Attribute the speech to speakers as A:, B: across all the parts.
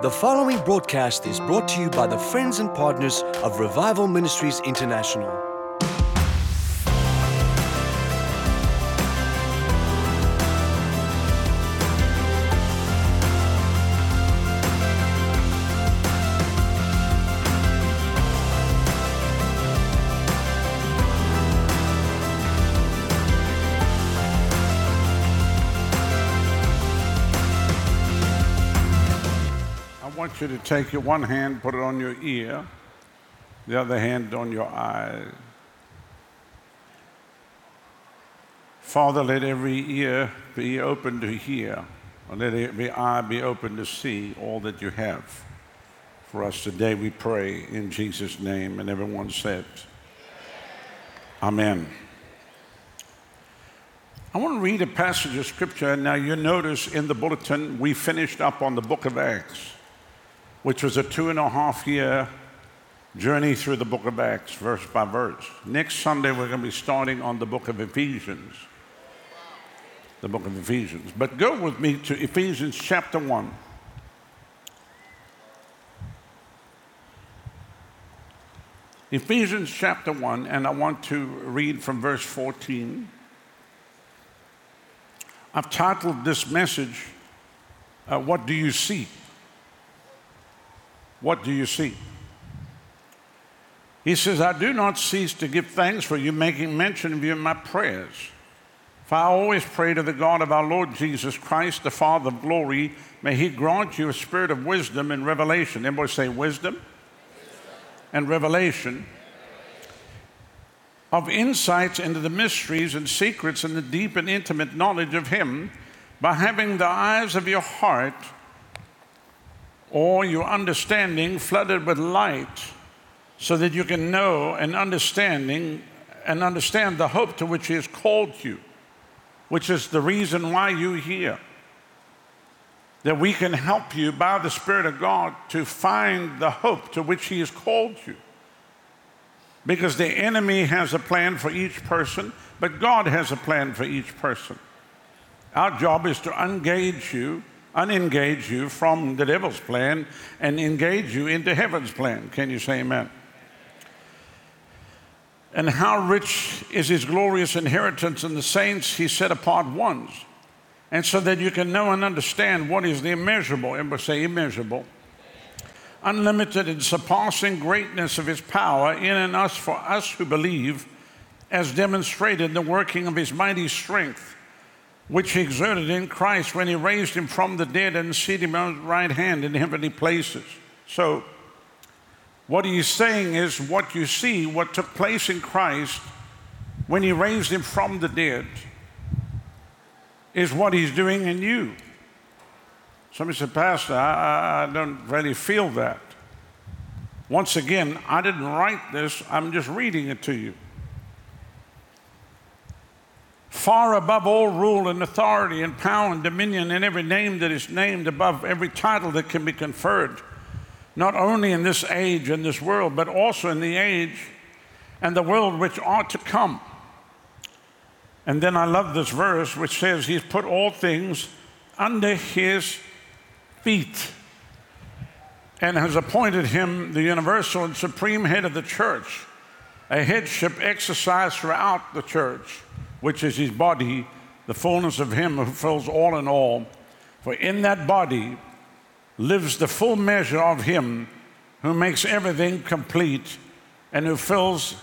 A: The following broadcast is brought to you by the friends and partners of Revival Ministries International.
B: You to take your one hand, put it on your ear, the other hand on your eye. Father, let every ear be open to hear, and let every eye be open to see all that you have for us today. We pray in Jesus' name, and everyone said, Amen. I want to read a passage of scripture. Now, you notice in the bulletin, we finished up on the book of Acts which was a two and a half year journey through the book of Acts, verse by verse. Next Sunday, we're going to be starting on the book of Ephesians. The book of Ephesians. But go with me to Ephesians chapter 1. Ephesians chapter 1, and I want to read from verse 14. I've titled this message, uh, What Do You See? What do you see? He says, I do not cease to give thanks for you, making mention of you in my prayers. For I always pray to the God of our Lord Jesus Christ, the Father of glory, may he grant you a spirit of wisdom and revelation. Everybody say wisdom, wisdom. and revelation. Of insights into the mysteries and secrets and the deep and intimate knowledge of Him by having the eyes of your heart or your understanding flooded with light so that you can know and understanding and understand the hope to which he has called you which is the reason why you're here. That we can help you by the spirit of god to find the hope to which he has called you. Because the enemy has a plan for each person but god has a plan for each person. Our job is to engage you unengage you from the devil's plan and engage you into heaven's plan. Can you say amen? And how rich is his glorious inheritance in the saints he set apart ones. And so that you can know and understand what is the immeasurable, everybody say immeasurable, unlimited and surpassing greatness of his power in and us for us who believe, as demonstrated in the working of his mighty strength which he exerted in Christ when he raised him from the dead and seated him on his right hand in heavenly places. So, what he's saying is what you see, what took place in Christ when he raised him from the dead, is what he's doing in you. Somebody said, Pastor, I, I don't really feel that. Once again, I didn't write this, I'm just reading it to you far above all rule and authority and power and dominion and every name that is named above every title that can be conferred, not only in this age and this world, but also in the age and the world which ought to come. And then I love this verse which says, He's put all things under His feet and has appointed Him the universal and supreme head of the church, a headship exercised throughout the church which is his body, the fullness of him who fills all in all. For in that body lives the full measure of him who makes everything complete and who fills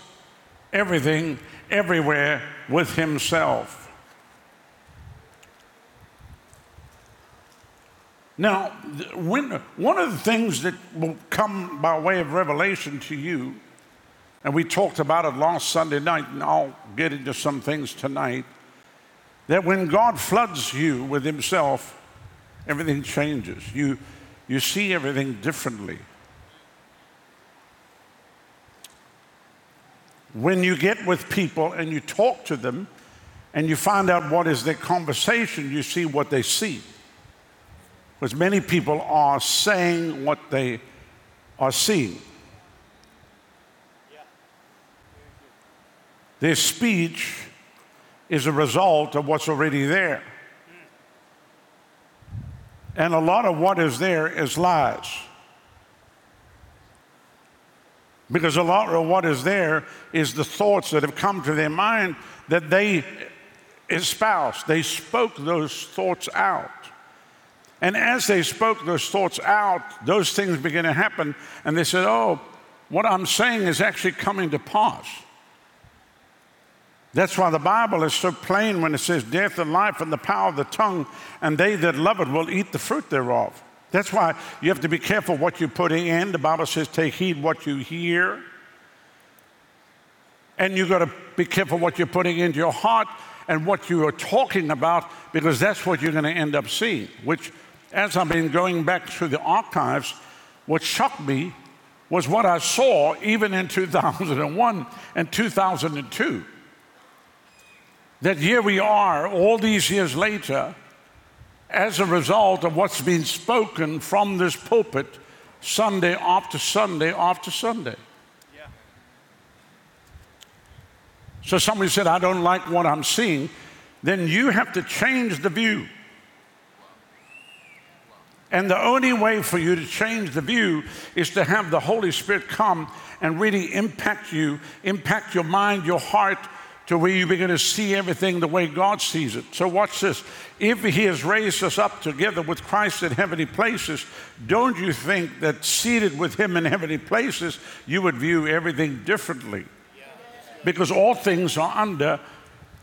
B: everything everywhere with himself. Now, when, one of the things that will come by way of revelation to you and we talked about it last Sunday night, and I'll get into some things tonight. That when God floods you with Himself, everything changes. You, you see everything differently. When you get with people and you talk to them and you find out what is their conversation, you see what they see. Because many people are saying what they are seeing. Their speech is a result of what's already there. And a lot of what is there is lies. Because a lot of what is there is the thoughts that have come to their mind that they espoused. They spoke those thoughts out. And as they spoke those thoughts out, those things began to happen. And they said, Oh, what I'm saying is actually coming to pass. That's why the Bible is so plain when it says, Death and life and the power of the tongue, and they that love it will eat the fruit thereof. That's why you have to be careful what you're putting in. The Bible says, Take heed what you hear. And you've got to be careful what you're putting into your heart and what you are talking about because that's what you're going to end up seeing. Which, as I've been going back through the archives, what shocked me was what I saw even in 2001 and 2002. That here we are, all these years later, as a result of what's been spoken from this pulpit Sunday after Sunday after Sunday. So somebody said, I don't like what I'm seeing. Then you have to change the view. And the only way for you to change the view is to have the Holy Spirit come and really impact you, impact your mind, your heart, to where you begin to see everything the way God sees it. So, watch this. If He has raised us up together with Christ in heavenly places, don't you think that seated with Him in heavenly places, you would view everything differently? Because all things are under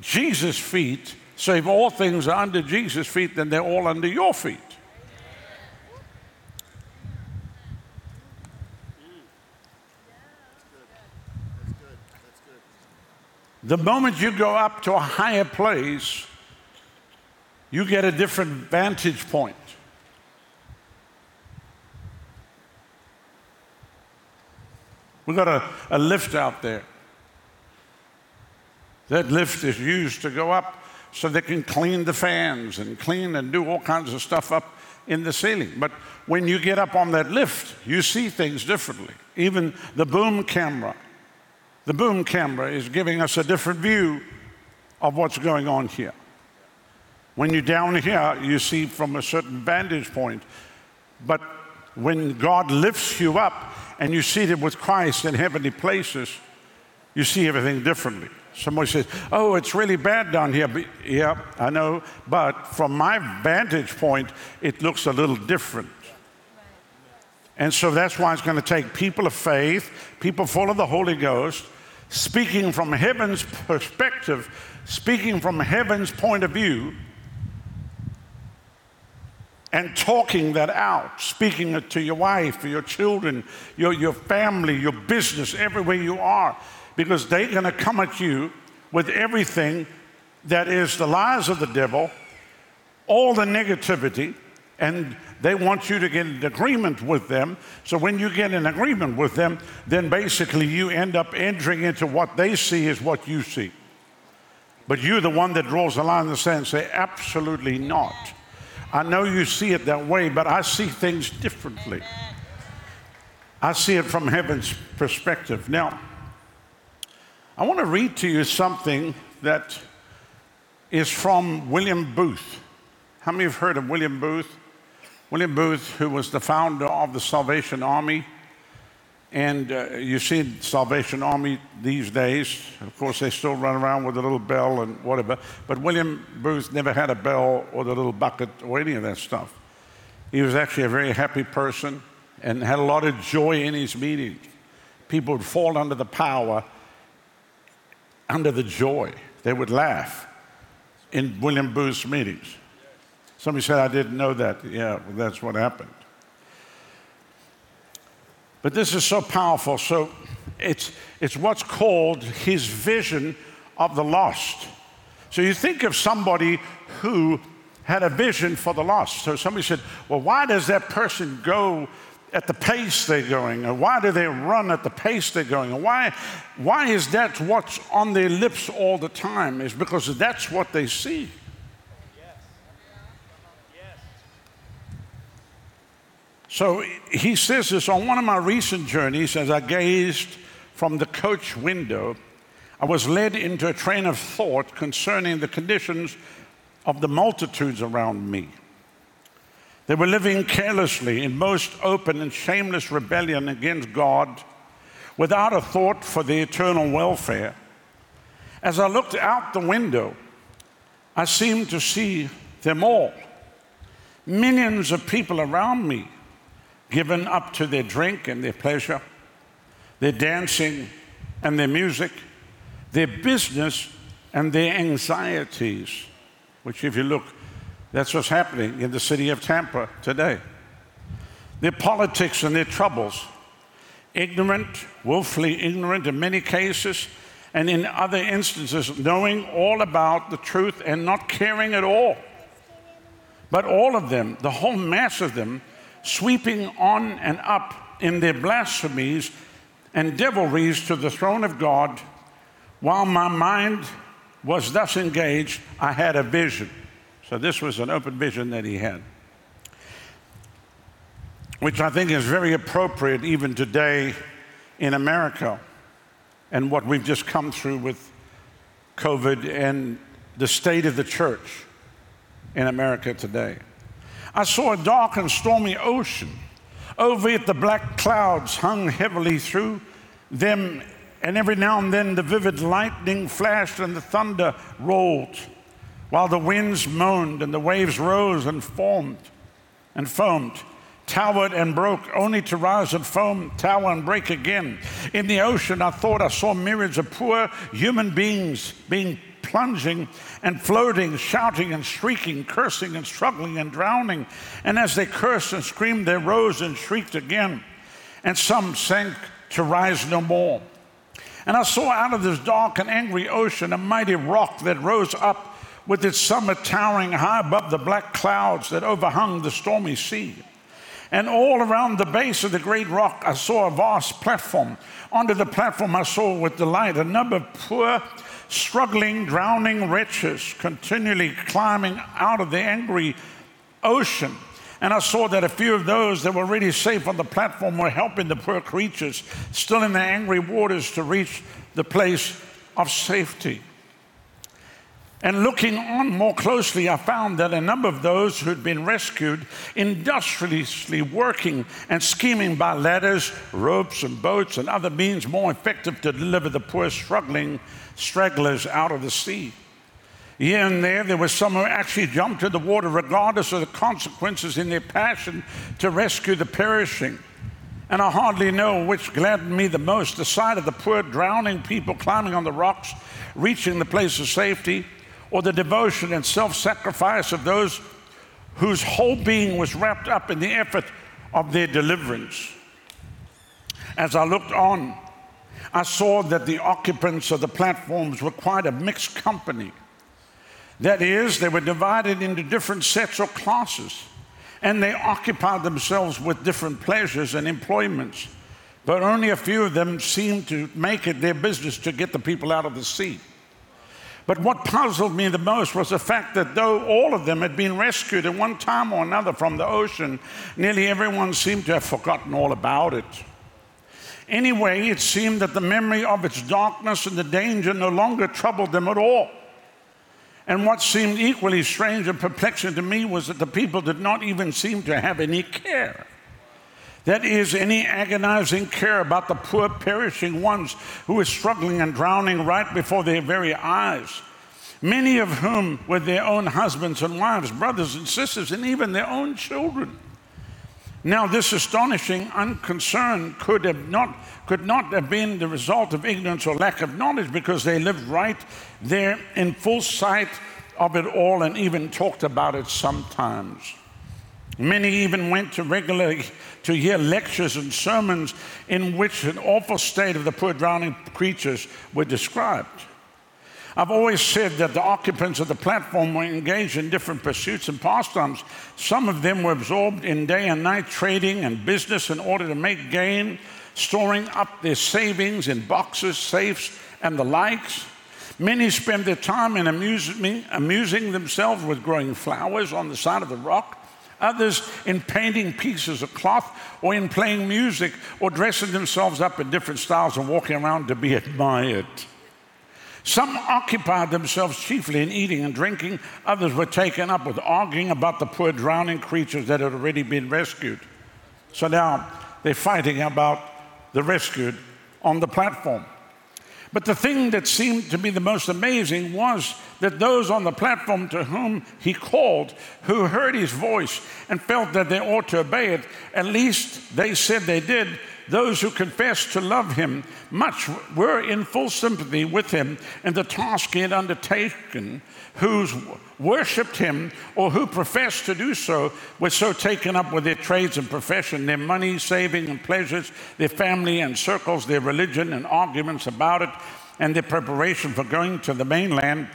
B: Jesus' feet. So, if all things are under Jesus' feet, then they're all under your feet. The moment you go up to a higher place, you get a different vantage point. We've got a, a lift out there. That lift is used to go up so they can clean the fans and clean and do all kinds of stuff up in the ceiling. But when you get up on that lift, you see things differently. Even the boom camera the boom camera is giving us a different view of what's going on here. When you're down here, you see from a certain vantage point. But when God lifts you up and you're seated with Christ in heavenly places, you see everything differently. Somebody says, Oh, it's really bad down here. But, yeah, I know. But from my vantage point, it looks a little different. And so that's why it's going to take people of faith, people full of the Holy Ghost, speaking from heaven's perspective, speaking from heaven's point of view, and talking that out, speaking it to your wife, your children, your, your family, your business, everywhere you are, because they're going to come at you with everything that is the lies of the devil, all the negativity, and they want you to get an agreement with them. So when you get an agreement with them, then basically you end up entering into what they see is what you see. But you're the one that draws the line in the sand and say, absolutely not. I know you see it that way, but I see things differently. I see it from heaven's perspective. Now, I want to read to you something that is from William Booth. How many have heard of William Booth? William Booth, who was the founder of the Salvation Army, and uh, you see Salvation Army these days. Of course, they still run around with a little bell and whatever. But William Booth never had a bell or the little bucket or any of that stuff. He was actually a very happy person and had a lot of joy in his meetings. People would fall under the power, under the joy. They would laugh in William Booth's meetings. Somebody said, I didn't know that. Yeah, well, that's what happened. But this is so powerful. So it's, it's what's called his vision of the lost. So you think of somebody who had a vision for the lost. So somebody said, Well, why does that person go at the pace they're going? Or why do they run at the pace they're going? Or why, why is that what's on their lips all the time? Is because that's what they see. So he says this on one of my recent journeys as I gazed from the coach window. I was led into a train of thought concerning the conditions of the multitudes around me. They were living carelessly in most open and shameless rebellion against God without a thought for the eternal welfare. As I looked out the window, I seemed to see them all. Millions of people around me given up to their drink and their pleasure, their dancing and their music, their business and their anxieties, which, if you look, that's what's happening in the city of Tampa today. Their politics and their troubles, ignorant, willfully ignorant in many cases, and in other instances, knowing all about the truth and not caring at all. But all of them, the whole mass of them, sweeping on and up in their blasphemies and devilries to the throne of God. While my mind was thus engaged, I had a vision. So, this was an open vision that he had, which I think is very appropriate even today in America and what we've just come through with COVID and the state of the church in America today. I saw a dark and stormy ocean. Over it, the black clouds hung heavily through them, and every now and then the vivid lightning flashed and the thunder rolled, while the winds moaned and the waves rose and formed and foamed, towered and broke, only to rise and foam, tower and break again. In the ocean, I thought I saw myriads of poor human beings being plunging and floating, shouting and shrieking, cursing and struggling and drowning. And as they cursed and screamed, they rose and shrieked again. And some sank to rise no more. And I saw out of this dark and angry ocean a mighty rock that rose up with its summit towering high above the black clouds that overhung the stormy sea. And all around the base of the great rock, I saw a vast platform. Under the platform, I saw with delight a number of poor struggling, drowning wretches continually climbing out of the angry ocean. And I saw that a few of those that were really safe on the platform were helping the poor creatures still in the angry waters to reach the place of safety. And looking on more closely, I found that a number of those who had been rescued industriously working and scheming by ladders, ropes, and boats and other means more effective to deliver the poor, struggling stragglers out of the sea. Here and there, there were some who actually jumped to the water regardless of the consequences in their passion to rescue the perishing. And I hardly know which gladdened me the most the sight of the poor drowning people climbing on the rocks, reaching the place of safety, or the devotion and self sacrifice of those whose whole being was wrapped up in the effort of their deliverance. As I looked on, I saw that the occupants of the platforms were quite a mixed company. That is, they were divided into different sets or classes, and they occupied themselves with different pleasures and employments. But only a few of them seemed to make it their business to get the people out of the sea. But what puzzled me the most was the fact that though all of them had been rescued at one time or another from the ocean, nearly everyone seemed to have forgotten all about it. Anyway, it seemed that the memory of its darkness and the danger no longer troubled them at all. And what seemed equally strange and perplexing to me was that the people did not even seem to have any care. That is, any agonizing care about the poor perishing ones who were struggling and drowning right before their very eyes. Many of whom were their own husbands and wives, brothers and sisters, and even their own children. Now, this astonishing unconcern could, have not, could not have been the result of ignorance or lack of knowledge because they lived right there in full sight of it all and even talked about it sometimes. Many even went to regularly to hear lectures and sermons in which an awful state of the poor drowning creatures were described. I've always said that the occupants of the platform were engaged in different pursuits and pastimes. Some of them were absorbed in day and night trading and business in order to make gain, storing up their savings in boxes, safes, and the likes. Many spent their time in amusing, amusing themselves with growing flowers on the side of the rock, others in painting pieces of cloth, or in playing music, or dressing themselves up in different styles and walking around to be admired. Some occupied themselves chiefly in eating and drinking, others were taken up with arguing about the poor drowning creatures that had already been rescued. So now they're fighting about the rescued on the platform. But the thing that seemed to be the most amazing was that those on the platform to whom he called, who heard his voice and felt that they ought to obey it, at least they said they did, those who confessed to love him much were in full sympathy with him in the task he had undertaken, who worshipped him or who professed to do so were so taken up with their trades and profession, their money, saving, and pleasures, their family and circles, their religion and arguments about it, and their preparation for going to the mainland,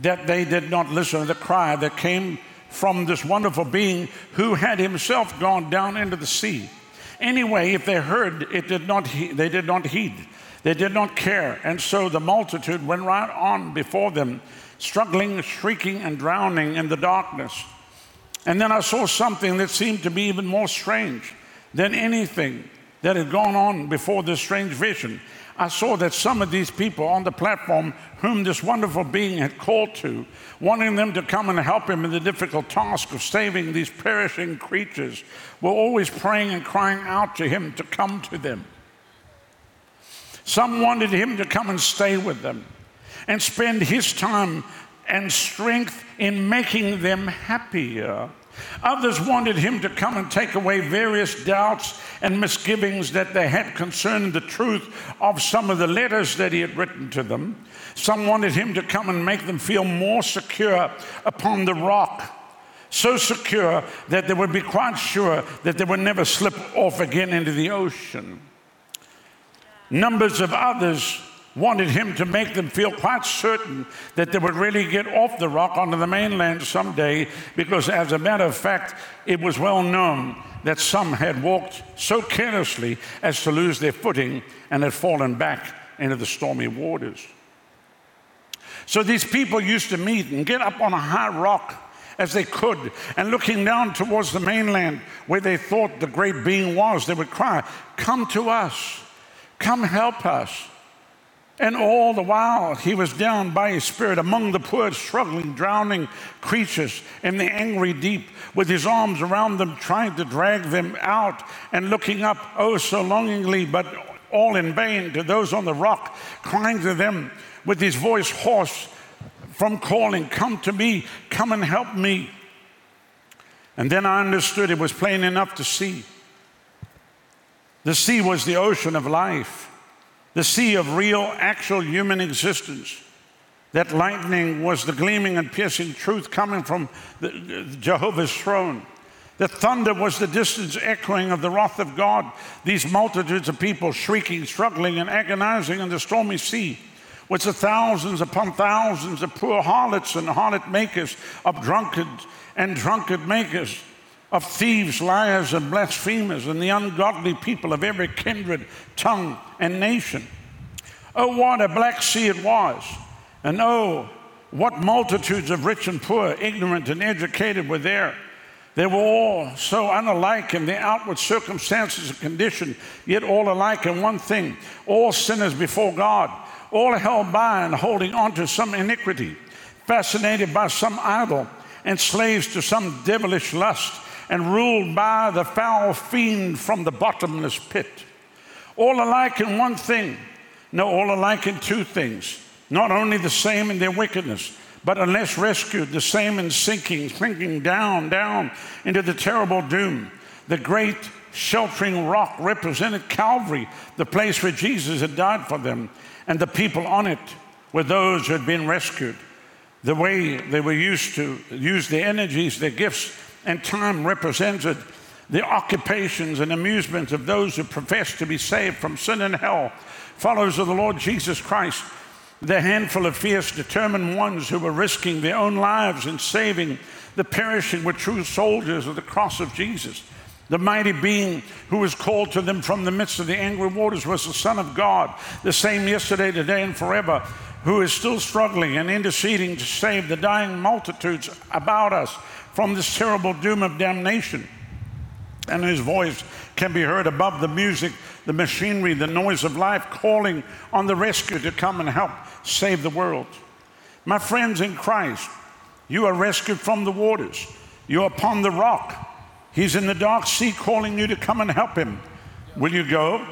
B: that they did not listen to the cry that came from this wonderful being who had himself gone down into the sea. Anyway, if they heard, it did not he- they did not heed. They did not care. And so the multitude went right on before them, struggling, shrieking, and drowning in the darkness. And then I saw something that seemed to be even more strange than anything that had gone on before this strange vision. I saw that some of these people on the platform, whom this wonderful being had called to, wanting them to come and help him in the difficult task of saving these perishing creatures, were always praying and crying out to him to come to them. Some wanted him to come and stay with them and spend his time and strength in making them happier. Others wanted him to come and take away various doubts and misgivings that they had concerning the truth of some of the letters that he had written to them. Some wanted him to come and make them feel more secure upon the rock, so secure that they would be quite sure that they would never slip off again into the ocean. Numbers of others wanted him to make them feel quite certain that they would really get off the rock onto the mainland someday, because as a matter of fact, it was well known that some had walked so carelessly as to lose their footing and had fallen back into the stormy waters. So these people used to meet and get up on a high rock as they could, and looking down towards the mainland where they thought the great being was, they would cry, Come to us, come help us. And all the while, he was down by his spirit among the poor, struggling, drowning creatures in the angry deep, with his arms around them, trying to drag them out and looking up, oh, so longingly, but all in vain, to those on the rock, crying to them with his voice hoarse from calling, Come to me, come and help me. And then I understood it was plain enough to see. The sea was the ocean of life the sea of real, actual human existence. That lightning was the gleaming and piercing truth coming from the, Jehovah's throne. The thunder was the distant echoing of the wrath of God. These multitudes of people shrieking, struggling, and agonizing in the stormy sea, with the thousands upon thousands of poor harlots and harlot makers, of drunkards and drunkard makers, of thieves, liars, and blasphemers, and the ungodly people of every kindred, tongue, and nation. Oh, what a black sea it was. And oh, what multitudes of rich and poor, ignorant and educated were there. They were all so unalike in their outward circumstances and condition, yet all alike in one thing all sinners before God, all held by and holding on to some iniquity, fascinated by some idol, and slaves to some devilish lust and ruled by the foul fiend from the bottomless pit. All alike in one thing, no, all alike in two things. Not only the same in their wickedness, but unless rescued, the same in sinking, sinking down, down into the terrible doom. The great sheltering rock represented Calvary, the place where Jesus had died for them, and the people on it were those who had been rescued. The way they were used to use their energies, their gifts, and time represented the occupations and amusements of those who profess to be saved from sin and hell, followers of the Lord Jesus Christ, the handful of fierce, determined ones who were risking their own lives in saving the perishing were true soldiers of the cross of Jesus. The mighty being who was called to them from the midst of the angry waters was the Son of God, the same yesterday, today, and forever, who is still struggling and interceding to save the dying multitudes about us from this terrible doom of damnation. and his voice can be heard above the music, the machinery, the noise of life, calling on the rescue to come and help save the world. My friends in Christ, you are rescued from the waters. You're upon the rock. He's in the dark sea calling you to come and help him. Will you go?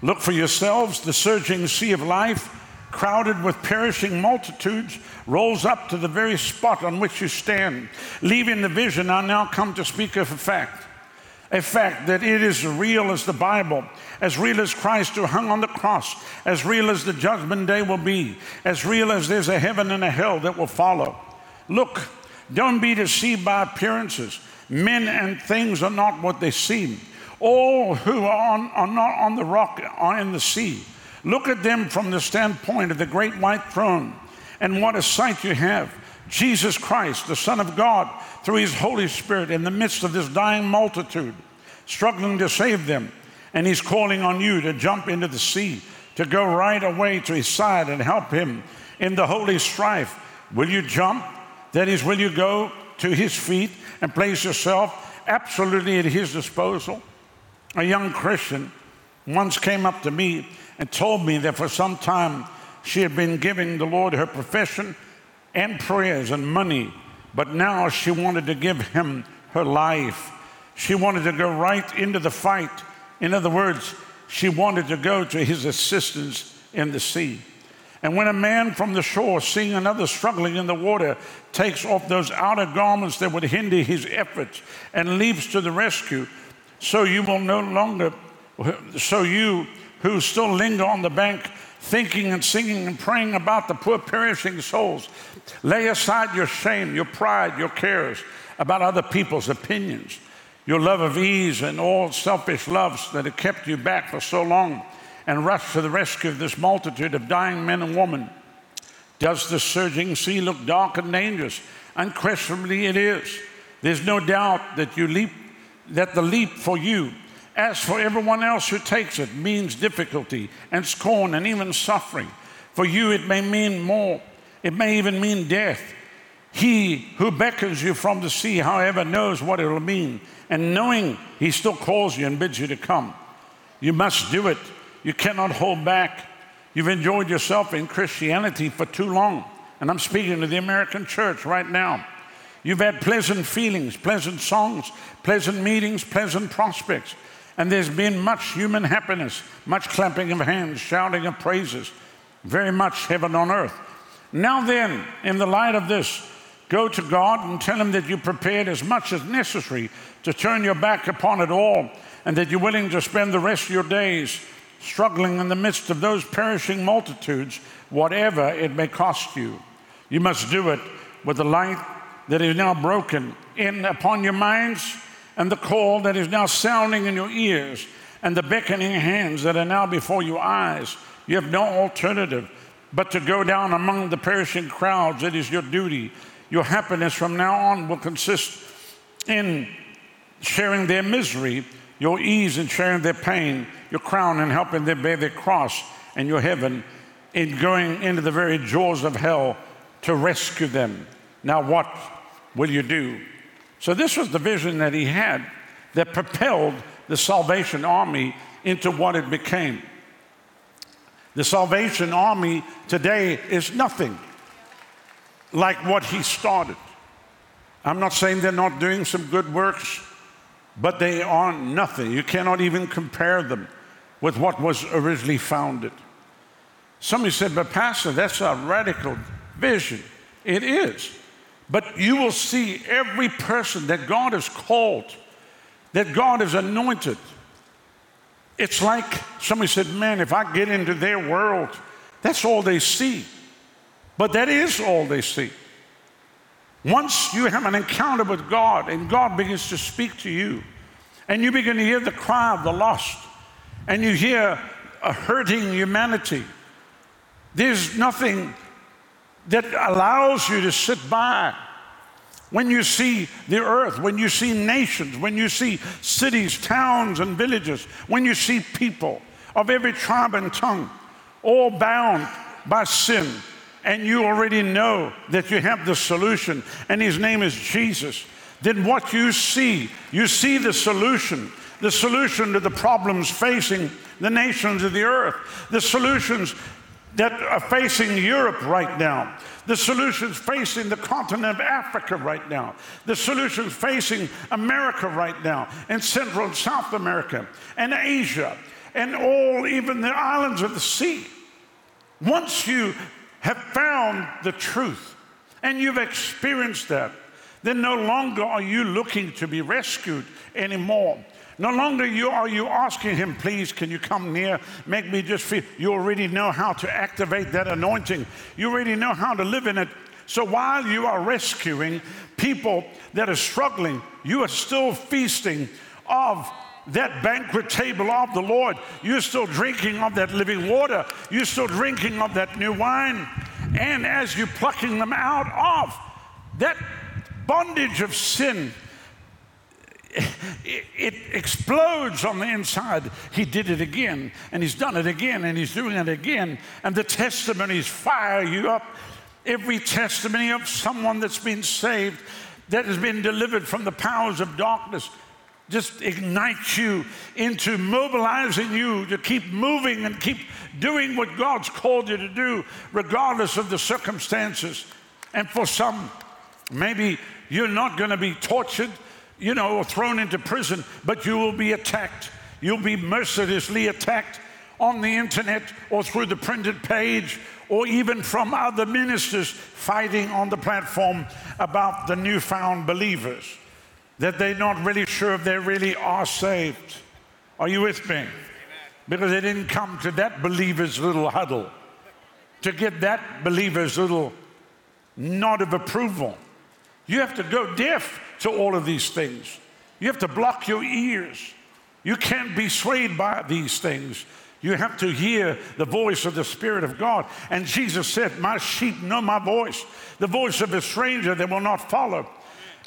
B: Look for yourselves. The surging sea of life, crowded with perishing multitudes, rolls up to the very spot on which you stand. Leaving the vision, I now come to speak of a fact. A fact that it is real as the Bible, as real as Christ who hung on the cross, as real as the judgment day will be, as real as there's a heaven and a hell that will follow. Look, don't be deceived by appearances. Men and things are not what they seem. All who are, on, are not on the rock are in the sea. Look at them from the standpoint of the great white throne. And what a sight you have. Jesus Christ, the Son of God, through His Holy Spirit in the midst of this dying multitude, struggling to save them. And He's calling on you to jump into the sea, to go right away to His side and help Him in the holy strife. Will you jump? That is, will you go to His feet and place yourself absolutely at His disposal? A young Christian once came up to me and told me that for some time she had been giving the Lord her profession and prayers and money, but now she wanted to give him her life. She wanted to go right into the fight. In other words, she wanted to go to his assistance in the sea. And when a man from the shore, seeing another struggling in the water, takes off those outer garments that would hinder his efforts and leaps to the rescue, so you will no longer, so you who still linger on the bank, thinking and singing and praying about the poor perishing souls, lay aside your shame, your pride, your cares about other people's opinions, your love of ease and all selfish loves that have kept you back for so long, and rush to the rescue of this multitude of dying men and women. Does the surging sea look dark and dangerous? Unquestionably, it is. There's no doubt that you leap, that the leap for you as for everyone else who takes it, means difficulty and scorn and even suffering. For you, it may mean more. It may even mean death. He who beckons you from the sea, however, knows what it will mean. And knowing, he still calls you and bids you to come. You must do it. You cannot hold back. You've enjoyed yourself in Christianity for too long. And I'm speaking to the American church right now. You've had pleasant feelings, pleasant songs, pleasant meetings, pleasant prospects. And there's been much human happiness, much clapping of hands, shouting of praises, very much heaven on earth. Now then, in the light of this, go to God and tell Him that you prepared as much as necessary to turn your back upon it all and that you're willing to spend the rest of your days struggling in the midst of those perishing multitudes, whatever it may cost you. You must do it with the light that is now broken in upon your minds and the call that is now sounding in your ears and the beckoning hands that are now before your eyes. You have no alternative but to go down among the perishing crowds. It is your duty. Your happiness from now on will consist in sharing their misery, your ease in sharing their pain, your crown in helping them bear their cross, and your heaven in going into the very jaws of hell to rescue them. Now, what will you do? So, this was the vision that he had that propelled the Salvation Army into what it became. The Salvation Army today is nothing like what he started. I'm not saying they're not doing some good works, but they are nothing. You cannot even compare them with what was originally founded. Somebody said, but Pastor, that's a radical vision. It is. But you will see every person that God has called, that God has anointed. It's like somebody said, Man, if I get into their world, that's all they see. But that is all they see. Once you have an encounter with God and God begins to speak to you, and you begin to hear the cry of the lost, and you hear a hurting humanity, there's nothing that allows you to sit by. When you see the earth, when you see nations, when you see cities, towns, and villages, when you see people of every tribe and tongue, all bound by sin, and you already know that you have the solution, and His name is Jesus, then what you see, you see the solution, the solution to the problems facing the nations of the earth, the solutions that are facing Europe right now, the solutions facing the continent of Africa right now, the solutions facing America right now, and Central and South America, and Asia, and all, even the islands of the sea. Once you have found the truth and you've experienced that, then no longer are you looking to be rescued anymore. No longer you are you asking him, please, can you come near? Make me just feel. You already know how to activate that anointing. You already know how to live in it. So while you are rescuing people that are struggling, you are still feasting of that banquet table of the Lord. You're still drinking of that living water. You're still drinking of that new wine. And as you're plucking them out of that bondage of sin, it, explodes on the inside. He did it again, and he's done it again, and he's doing it again. And the testimonies fire you up. Every testimony of someone that's been saved, that has been delivered from the powers of darkness, just ignites you into mobilizing you to keep moving and keep doing what God's called you to do, regardless of the circumstances. And for some, maybe you're not going to be tortured you know, thrown into prison, but you will be attacked. You'll be mercilessly attacked on the internet or through the printed page or even from other ministers fighting on the platform about the newfound believers, that they're not really sure if they really are saved. Are you with me? Because they didn't come to that believer's little huddle to get that believer's little nod of approval. You have to go deaf to all of these things. You have to block your ears. You can't be swayed by these things. You have to hear the voice of the Spirit of God. And Jesus said, My sheep know my voice. The voice of a stranger they will not follow.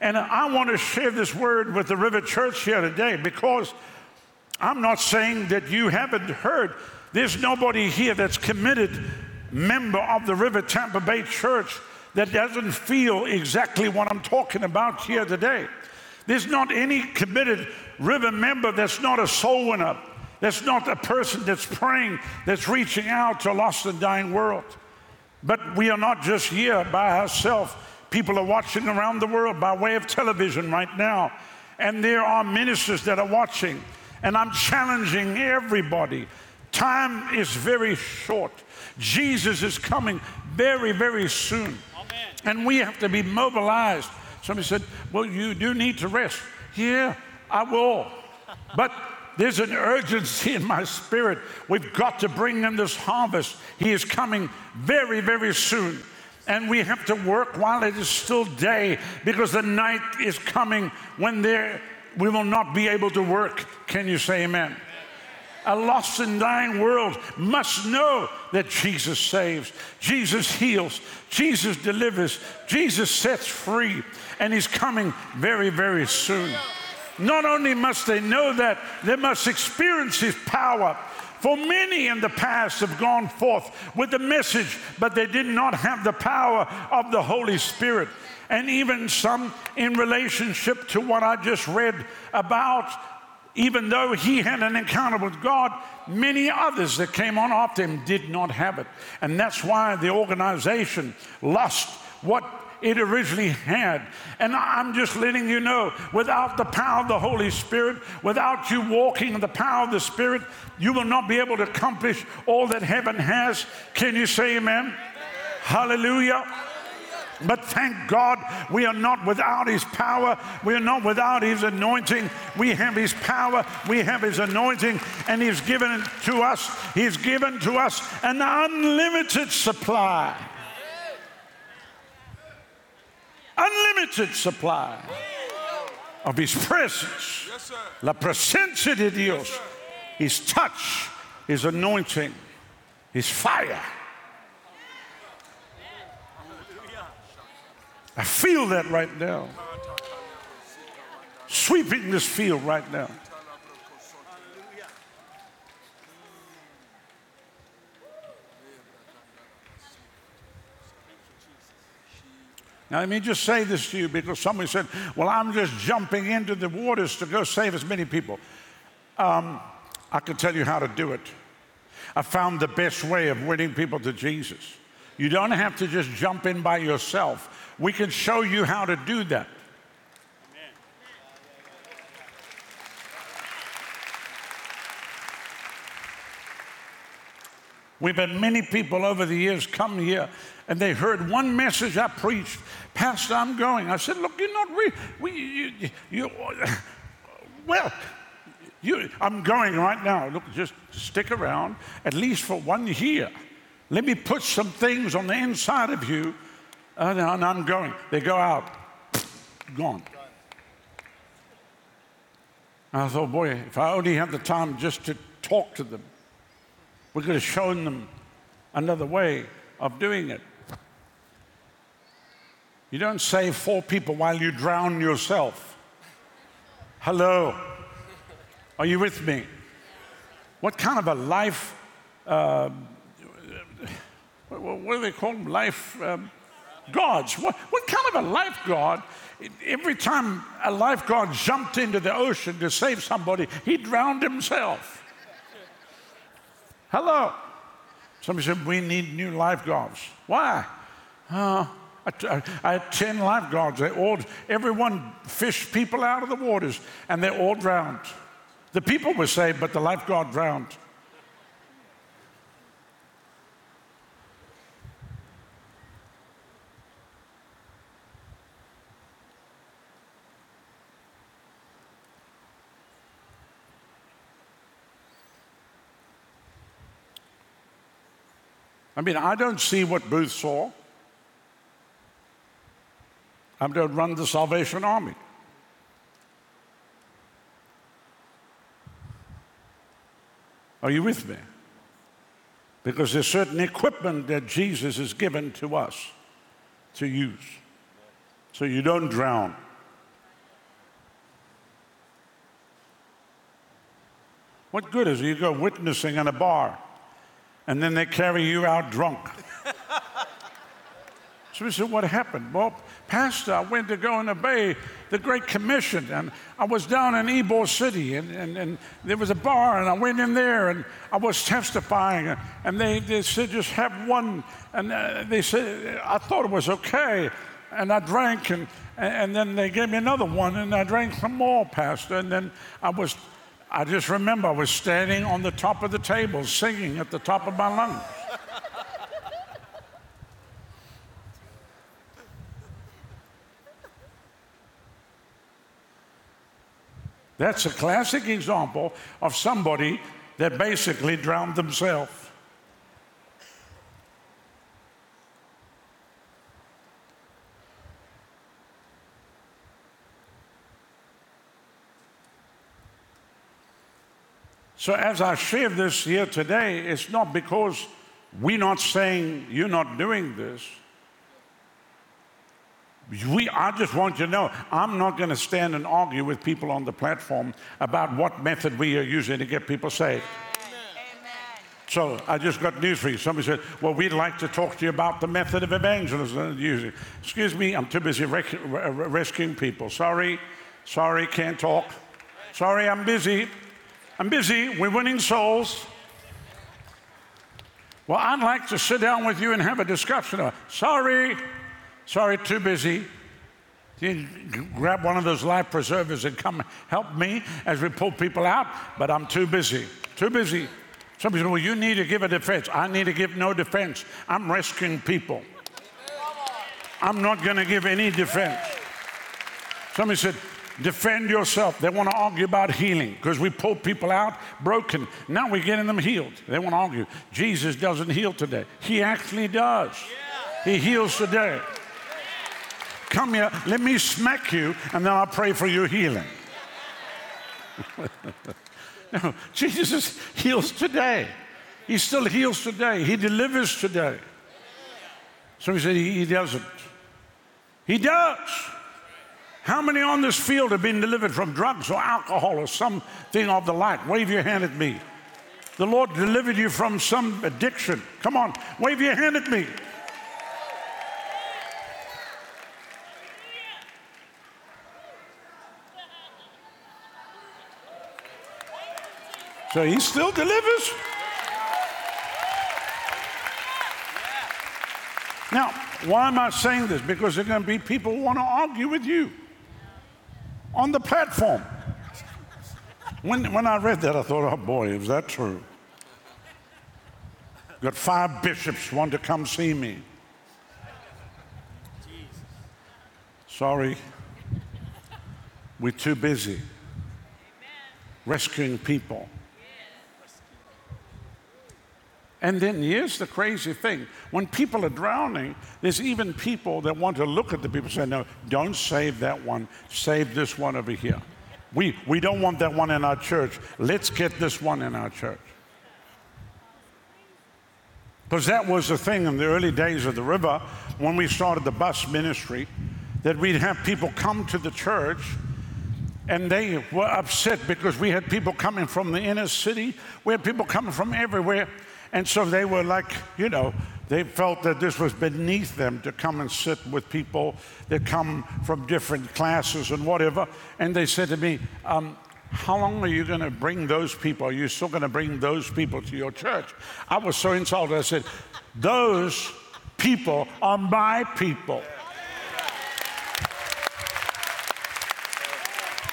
B: And I want to share this word with the River Church here today because I'm not saying that you haven't heard. There's nobody here that's committed member of the River Tampa Bay Church that doesn't feel exactly what I'm talking about here today. There's not any committed river member that's not a soul winner, that's not a person that's praying, that's reaching out to a lost and dying world. But we are not just here by ourselves. People are watching around the world by way of television right now. And there are ministers that are watching. And I'm challenging everybody. Time is very short. Jesus is coming very, very soon. And we have to be mobilized. Somebody said, Well, you do need to rest. Yeah, I will. But there's an urgency in my spirit. We've got to bring in this harvest. He is coming very, very soon. And we have to work while it is still day because the night is coming when there we will not be able to work. Can you say amen? A lost and dying world must know that Jesus saves, Jesus heals, Jesus delivers, Jesus sets free, and He's coming very, very soon. Not only must they know that, they must experience His power. For many in the past have gone forth with the message, but they did not have the power of the Holy Spirit. And even some in relationship to what I just read about even though he had an encounter with God, many others that came on after him did not have it. And that's why the organization lost what it originally had. And I'm just letting you know without the power of the Holy Spirit, without you walking in the power of the Spirit, you will not be able to accomplish all that heaven has. Can you say amen? Hallelujah. But thank God we are not without His power. We are not without His anointing. We have His power. We have His anointing. And He's given it to us. He's given to us an unlimited supply. Unlimited supply of His presence. La presencia de Dios. His touch, His anointing, His fire. I feel that right now. Sweeping this field right now. Now, let me just say this to you because somebody said, Well, I'm just jumping into the waters to go save as many people. Um, I can tell you how to do it. I found the best way of winning people to Jesus. You don't have to just jump in by yourself. We can show you how to do that. We've had many people over the years come here and they heard one message I preached. Pastor, I'm going. I said, Look, you're not, real. we, you, you, well, you, I'm going right now. Look, just stick around at least for one year. Let me put some things on the inside of you, and I'm going. They go out, gone. I thought, boy, if I only had the time just to talk to them. We could have shown them another way of doing it. You don't save four people while you drown yourself. Hello. Are you with me? What kind of a life, uh, what do they call them? Life um, gods. What, what kind of a lifeguard? Every time a lifeguard jumped into the ocean to save somebody, he drowned himself. Hello. Somebody said, We need new lifeguards. Why? Uh, I, I had 10 lifeguards. They all, everyone fished people out of the waters and they all drowned. The people were saved, but the lifeguard drowned. I mean, I don't see what Booth saw. I'm going to run the Salvation Army. Are you with me? Because there's certain equipment that Jesus has given to us to use so you don't drown. What good is it? You go witnessing in a bar and then they carry you out drunk. so we said, What happened? Well, Pastor, I went to go and obey the Great Commission, and I was down in Ybor City, and, and, and there was a bar, and I went in there, and I was testifying, and they, they said, Just have one. And uh, they said, I thought it was okay. And I drank, and, and then they gave me another one, and I drank some more, Pastor. And then I was I just remember I was standing on the top of the table singing at the top of my lungs. That's a classic example of somebody that basically drowned themselves. So, as I share this here today, it's not because we're not saying you're not doing this. We, I just want you to know I'm not going to stand and argue with people on the platform about what method we are using to get people saved. Amen. So I just got news for you. Somebody said, Well, we'd like to talk to you about the method of evangelism using. Excuse me, I'm too busy rec- rescuing people. Sorry, sorry, can't talk. Sorry, I'm busy. I'm busy. We're winning souls. Well, I'd like to sit down with you and have a discussion. Sorry, sorry, too busy. You grab one of those life preservers and come help me as we pull people out, but I'm too busy. Too busy. Somebody said, Well, you need to give a defense. I need to give no defense. I'm rescuing people. I'm not going to give any defense. Somebody said, Defend yourself. They want to argue about healing because we pull people out broken. Now we're getting them healed. They want to argue. Jesus doesn't heal today. He actually does. He heals today. Come here, let me smack you, and then I'll pray for your healing. no, Jesus heals today. He still heals today. He delivers today. Somebody said he, he doesn't. He does. How many on this field have been delivered from drugs or alcohol or something of the like? Wave your hand at me. The Lord delivered you from some addiction. Come on, wave your hand at me. So he still delivers. Now, why am I saying this? Because there are going to be people who want to argue with you on the platform. When, when I read that, I thought, oh boy, is that true? Got five bishops want to come see me. Sorry, we're too busy rescuing people. And then here's the crazy thing when people are drowning, there's even people that want to look at the people and say, No, don't save that one, save this one over here. We, we don't want that one in our church. Let's get this one in our church. Because that was the thing in the early days of the river when we started the bus ministry, that we'd have people come to the church and they were upset because we had people coming from the inner city, we had people coming from everywhere. And so they were like, you know, they felt that this was beneath them to come and sit with people that come from different classes and whatever. And they said to me, um, How long are you going to bring those people? Are you still going to bring those people to your church? I was so insulted. I said, Those people are my people.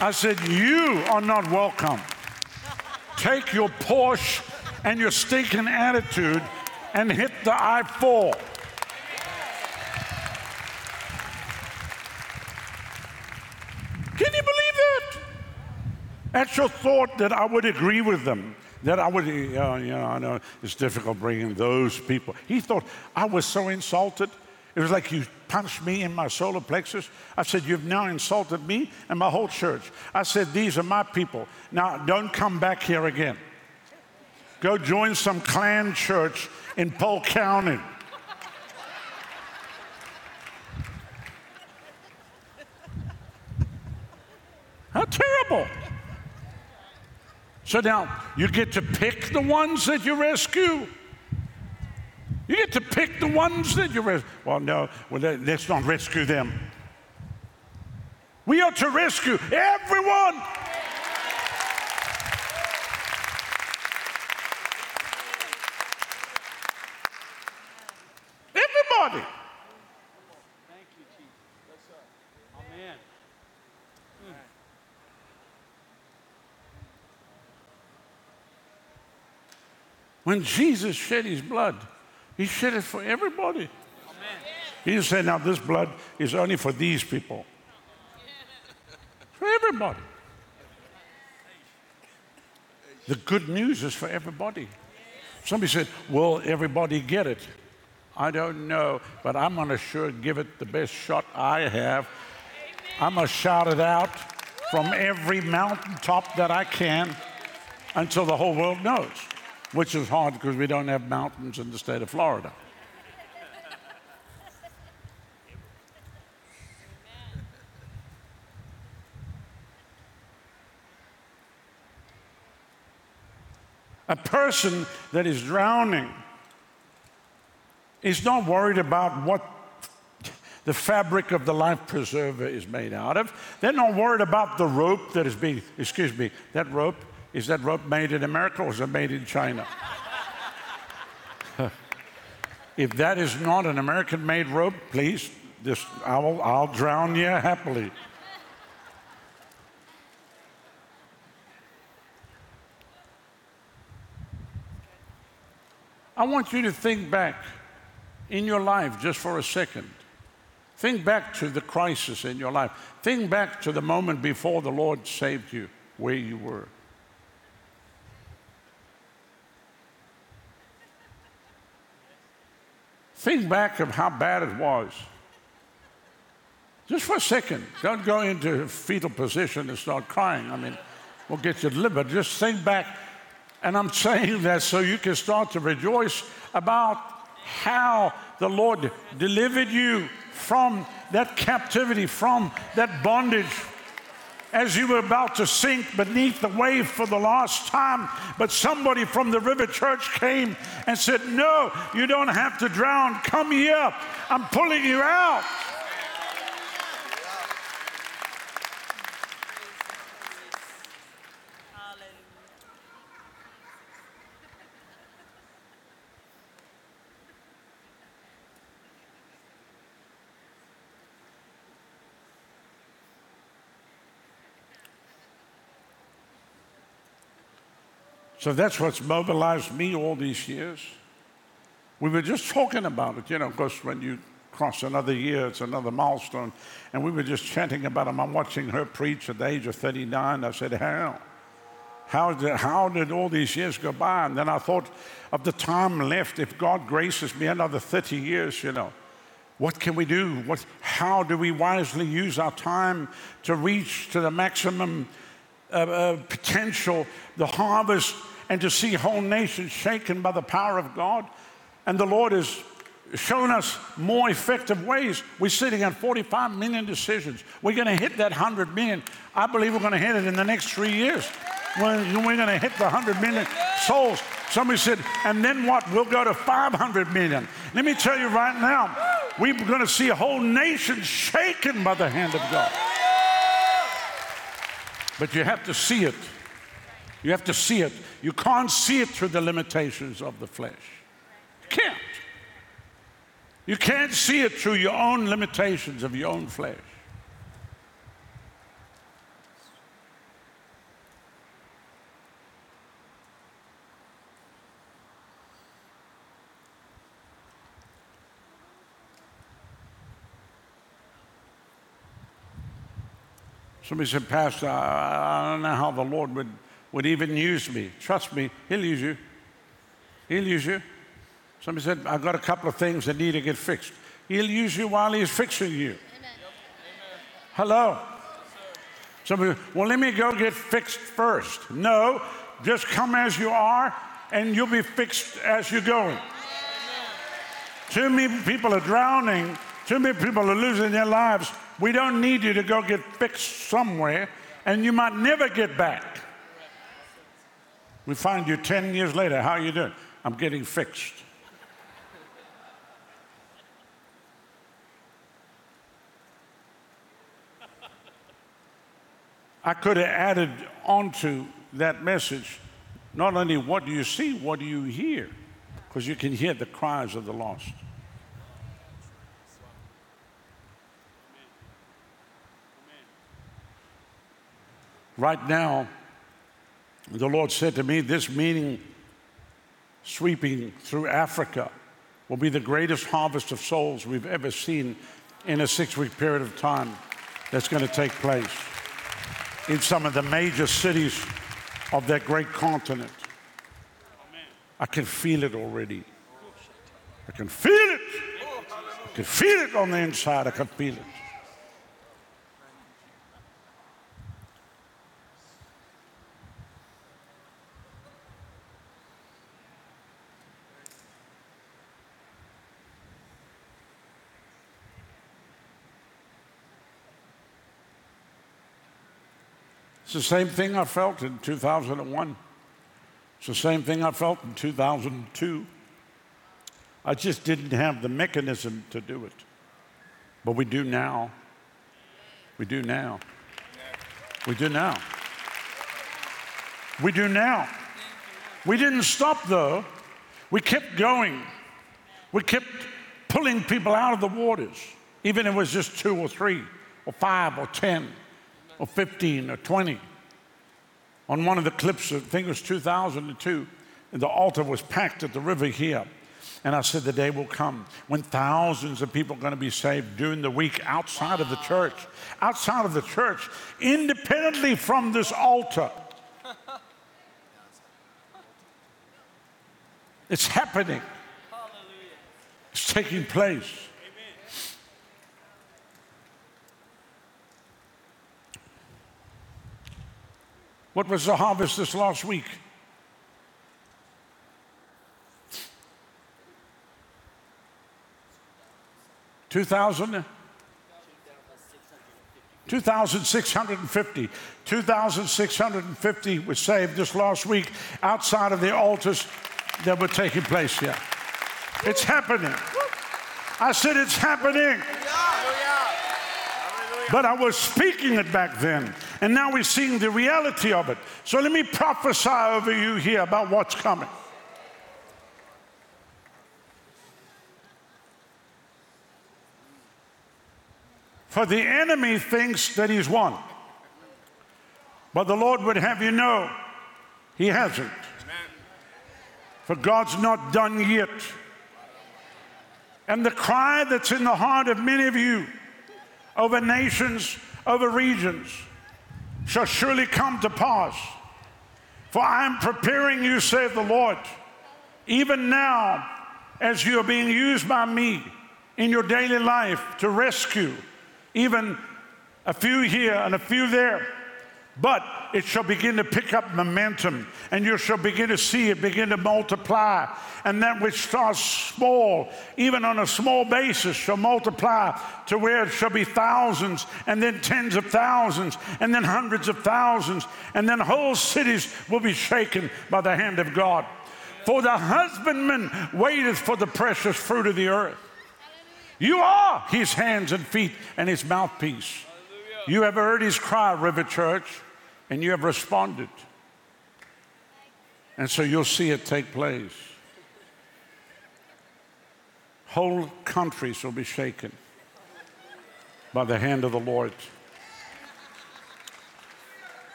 B: I said, You are not welcome. Take your Porsche and your stinking attitude and hit the I 4. Can you believe that? Your thought that I would agree with them. That I would, uh, you know, I know it's difficult bringing those people. He thought I was so insulted. It was like you punched me in my solar plexus. I said, You've now insulted me and my whole church. I said, These are my people. Now don't come back here again. Go join some Klan church in Polk County. How terrible. So now you get to pick the ones that you rescue. You get to pick the ones that you rescue. Well, no, well, let's not rescue them. We are to rescue everyone.
C: Thank you. Yes, sir. Amen. Hmm.
B: When Jesus shed his blood, he shed it for everybody. He didn't say, now this blood is only for these people. For everybody. The good news is for everybody. Somebody said, Will everybody get it? I don't know, but I'm going to sure give it the best shot I have. I'm going to shout it out from every mountaintop that I can until the whole world knows, which is hard because we don't have mountains in the state of Florida. A person that is drowning is not worried about what the fabric of the life preserver is made out of. They're not worried about the rope that is being, excuse me, that rope, is that rope made in America or is it made in China? if that is not an American made rope, please, just, I'll, I'll drown you happily. I want you to think back in your life just for a second. Think back to the crisis in your life. Think back to the moment before the Lord saved you, where you were. Think back of how bad it was. Just for a second. Don't go into fetal position and start crying. I mean, we'll get you delivered. Just think back. And I'm saying that so you can start to rejoice about how the Lord delivered you from that captivity, from that bondage. As you were about to sink beneath the wave for the last time, but somebody from the River Church came and said, No, you don't have to drown. Come here. I'm pulling you out. So that's what's mobilized me all these years. We were just talking about it, you know, because when you cross another year, it's another milestone. And we were just chatting about him. I'm watching her preach at the age of 39. I said, How? How did, how did all these years go by? And then I thought of the time left. If God graces me another 30 years, you know, what can we do? What, how do we wisely use our time to reach to the maximum uh, uh, potential, the harvest, and to see whole nations shaken by the power of God? And the Lord has shown us more effective ways. We're sitting on 45 million decisions. We're going to hit that 100 million. I believe we're going to hit it in the next three years. We're, we're going to hit the 100 million souls. Somebody said, and then what? We'll go to 500 million. Let me tell you right now, we're going to see a whole nation shaken by the hand of God. But you have to see it. You have to see it. You can't see it through the limitations of the flesh. You can't. You can't see it through your own limitations of your own flesh. Somebody said, Pastor, I don't know how the Lord would, would even use me. Trust me, He'll use you. He'll use you. Somebody said, I've got a couple of things that need to get fixed. He'll use you while He's fixing you. Amen. Hello? Somebody, well, let me go get fixed first. No, just come as you are, and you'll be fixed as you're going. Too many people are drowning. Too many people are losing their lives we don't need you to go get fixed somewhere, and you might never get back. We find you 10 years later. How are you doing? I'm getting fixed. I could have added onto that message not only what do you see, what do you hear? Because you can hear the cries of the lost. Right now, the Lord said to me, this meeting sweeping through Africa will be the greatest harvest of souls we've ever seen in a six week period of time that's going to take place in some of the major cities of that great continent. I can feel it already. I can feel it. I can feel it on the inside. I can feel it. It's the same thing I felt in 2001. It's the same thing I felt in 2002. I just didn't have the mechanism to do it. But we do now. We do now. We do now. We do now. We didn't stop though. We kept going. We kept pulling people out of the waters, even if it was just two or three or five or ten or 15 or 20. On one of the clips, I think it was 2002, the altar was packed at the river here. And I said, the day will come when thousands of people are going to be saved during the week outside of the church, outside of the church, independently from this altar. It's happening, it's taking place. What was the harvest this last week? Two thousand. 2,650. 2,650 were saved this last week outside of the altars that were taking place here. It's happening. I said it's happening. But I was speaking it back then. And now we're seeing the reality of it. So let me prophesy over you here about what's coming. For the enemy thinks that he's won. But the Lord would have you know he hasn't. For God's not done yet. And the cry that's in the heart of many of you over nations, over regions, shall surely come to pass. For I am preparing you, saith the Lord, even now as you are being used by me in your daily life to rescue even a few here and a few there. But it shall begin to pick up momentum, and you shall begin to see it begin to multiply. And that which starts small, even on a small basis, shall multiply to where it shall be thousands, and then tens of thousands, and then hundreds of thousands, and then whole cities will be shaken by the hand of God. For the husbandman waiteth for the precious fruit of the earth. You are his hands and feet and his mouthpiece. You have heard his cry, River Church, and you have responded. And so you'll see it take place. Whole countries will be shaken by the hand of the Lord.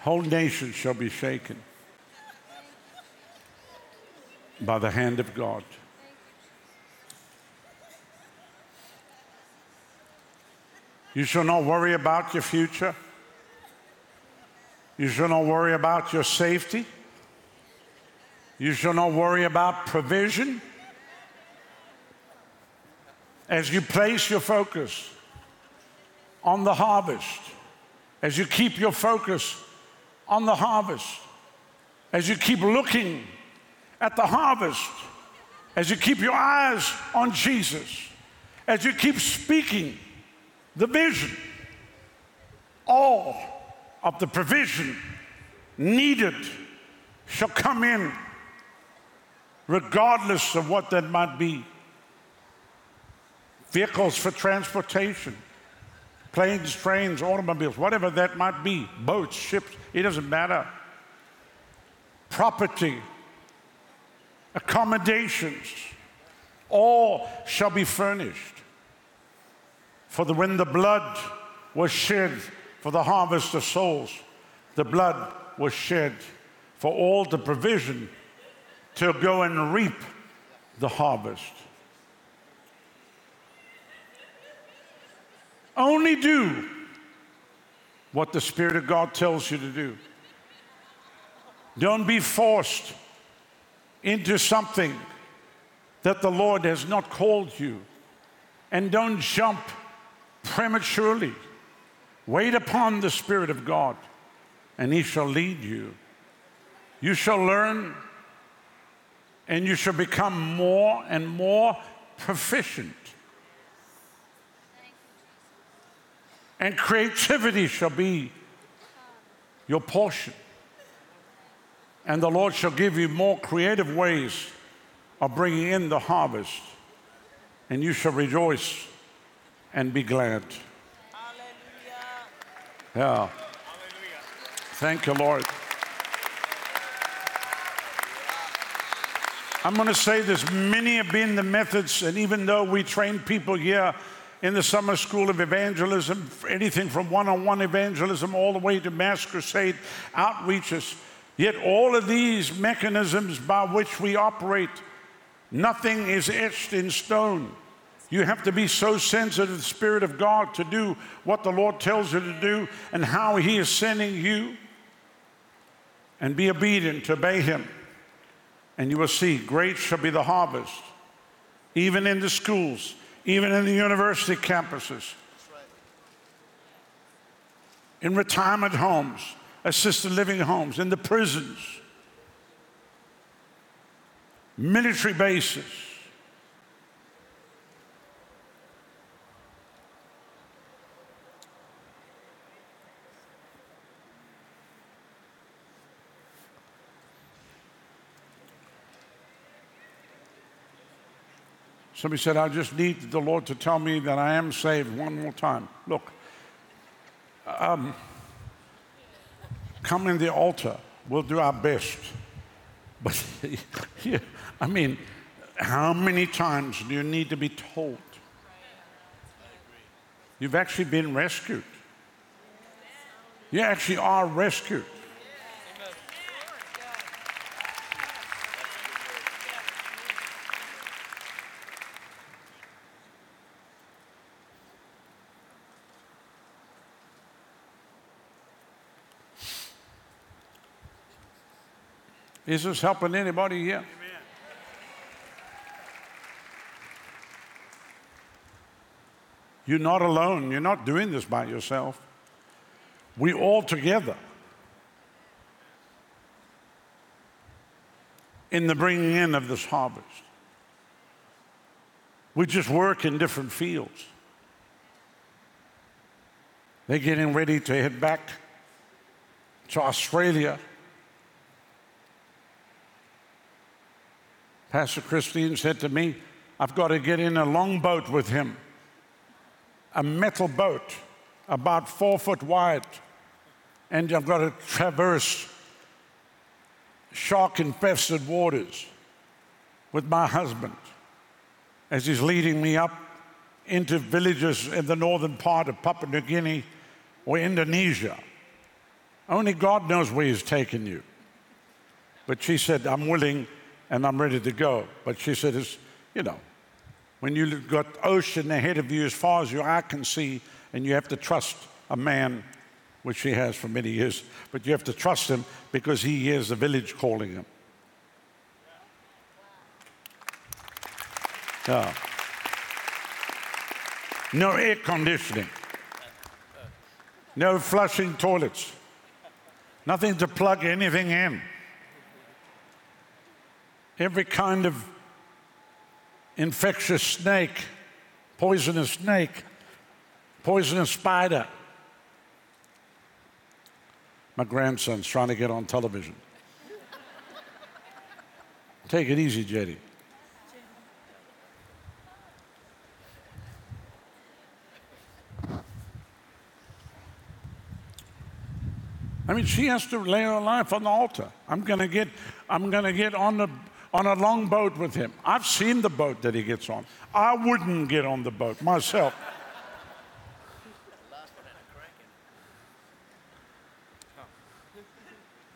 B: Whole nations shall be shaken by the hand of God. You shall not worry about your future. You shall not worry about your safety. You shall not worry about provision. As you place your focus on the harvest, as you keep your focus on the harvest, as you keep looking at the harvest, as you keep your eyes on Jesus, as you keep speaking the vision, all of the provision needed shall come in, regardless of what that might be. Vehicles for transportation, planes, trains, automobiles, whatever that might be, boats, ships, it doesn't matter. Property, accommodations, all shall be furnished. For the, when the blood was shed for the harvest of souls, the blood was shed for all the provision to go and reap the harvest. Only do what the Spirit of God tells you to do. Don't be forced into something that the Lord has not called you. And don't jump prematurely. Wait upon the Spirit of God, and He shall lead you. You shall learn, and you shall become more and more proficient. And creativity shall be your portion. And the Lord shall give you more creative ways of bringing in the harvest, and you shall rejoice and be glad. Hallelujah. Yeah. Hallelujah. Thank you, Lord. I'm going to say this many have been the methods, and even though we train people here in the summer school of evangelism, anything from one on one evangelism all the way to mass crusade outreaches, yet all of these mechanisms by which we operate, nothing is etched in stone. You have to be so sensitive to the Spirit of God to do what the Lord tells you to do and how He is sending you. And be obedient to obey Him. And you will see great shall be the harvest, even in the schools, even in the university campuses, in retirement homes, assisted living homes, in the prisons, military bases Somebody said, I just need the Lord to tell me that I am saved one more time. Look, um, come in the altar. We'll do our best. But, I mean, how many times do you need to be told? You've actually been rescued. You actually are rescued. Is this helping anybody here? You're not alone. You're not doing this by yourself. We all together in the bringing in of this harvest. We just work in different fields. They're getting ready to head back to Australia. Pastor Christine said to me, I've got to get in a long boat with him, a metal boat about four foot wide, and I've got to traverse shark infested waters with my husband as he's leading me up into villages in the northern part of Papua New Guinea or Indonesia. Only God knows where He's taken you. But she said, I'm willing and I'm ready to go. But she said, it's, you know, when you've got ocean ahead of you as far as your eye can see, and you have to trust a man, which she has for many years, but you have to trust him because he hears the village calling him. Yeah. No air conditioning. No flushing toilets. Nothing to plug anything in. Every kind of infectious snake, poisonous snake, poisonous spider. My grandson's trying to get on television. Take it easy, JD. I mean, she has to lay her life on the altar. I'm going to get, I'm going to get on the on a long boat with him. I've seen the boat that he gets on. I wouldn't get on the boat myself.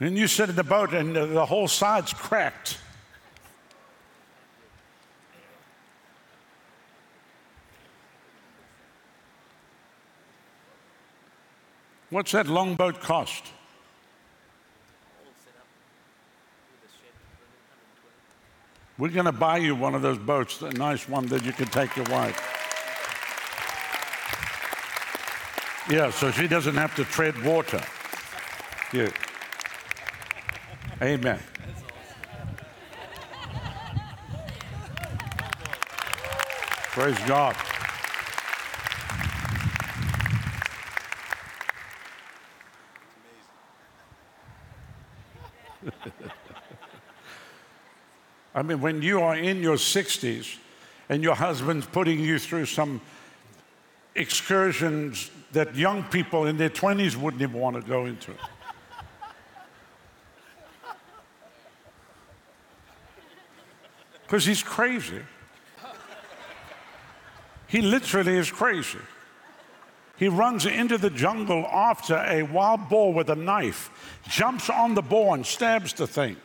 B: And you sit in the boat and the whole side's cracked. What's that long boat cost? We're going to buy you one of those boats, a nice one that you can take your wife. Yeah, so she doesn't have to tread water. Yeah. Amen. Praise God. I mean, when you are in your 60s and your husband's putting you through some excursions that young people in their 20s wouldn't even want to go into. Because he's crazy. He literally is crazy. He runs into the jungle after a wild boar with a knife, jumps on the boar and stabs the thing.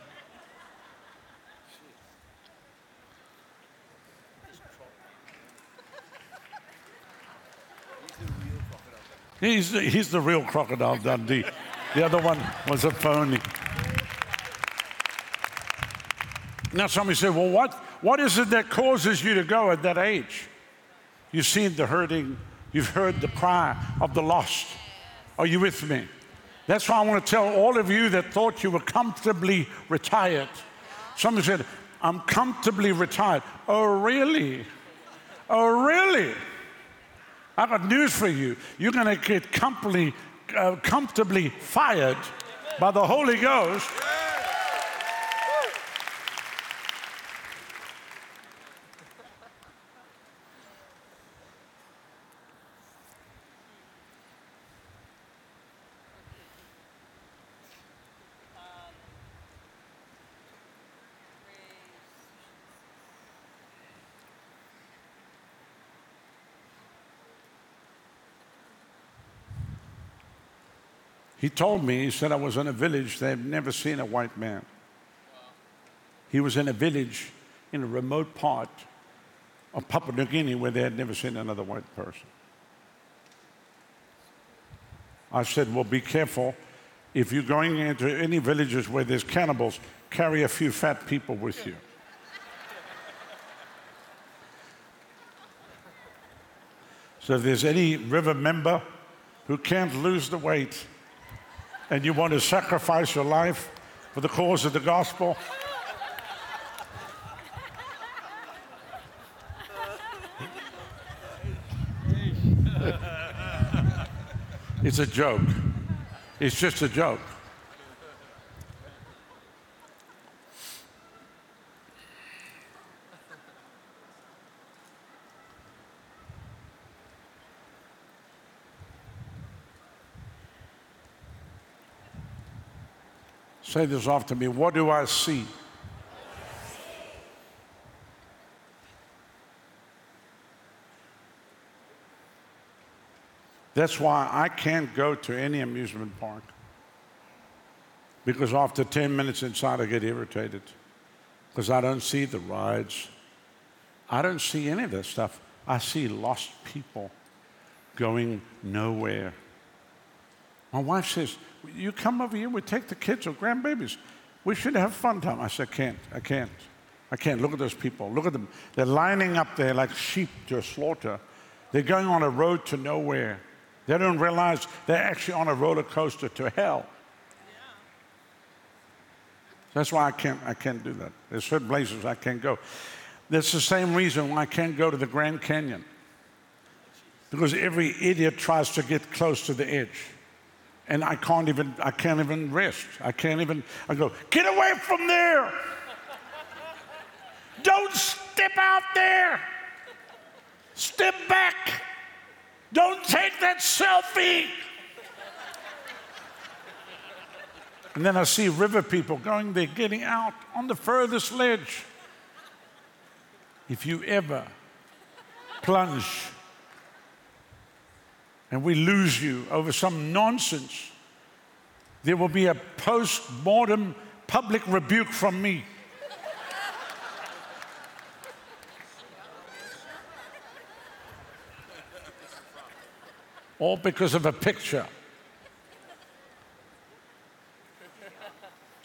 B: He's the, he's the real Crocodile Dundee. The other one was a phony. Now, somebody said, Well, what, what is it that causes you to go at that age? You've seen the hurting, you've heard the cry of the lost. Are you with me? That's why I want to tell all of you that thought you were comfortably retired. Somebody said, I'm comfortably retired. Oh, really? Oh, really? I got news for you. You're going to get comfortably, uh, comfortably fired by the Holy Ghost. He told me, he said, I was in a village, they've never seen a white man. He was in a village in a remote part of Papua New Guinea where they had never seen another white person. I said, Well, be careful if you're going into any villages where there's cannibals, carry a few fat people with you. So if there's any river member who can't lose the weight and you want to sacrifice your life for the cause of the gospel, it's a joke. It's just a joke. Say this after me. What do I see? That's why I can't go to any amusement park. Because after 10 minutes inside, I get irritated. Because I don't see the rides. I don't see any of that stuff. I see lost people going nowhere. My wife says, You come over here, we take the kids or grandbabies. We should have fun time. I said, I can't. I can't. I can't. Look at those people. Look at them. They're lining up there like sheep to a slaughter. They're going on a road to nowhere. They don't realize they're actually on a roller coaster to hell. That's why I can't, I can't do that. There's certain places I can't go. That's the same reason why I can't go to the Grand Canyon. Because every idiot tries to get close to the edge. And I can't even, I can't even rest. I can't even, I go, get away from there. Don't step out there. Step back. Don't take that selfie. And then I see river people going there, getting out on the furthest ledge. If you ever plunge and we lose you over some nonsense, there will be a post mortem public rebuke from me. All because of a picture.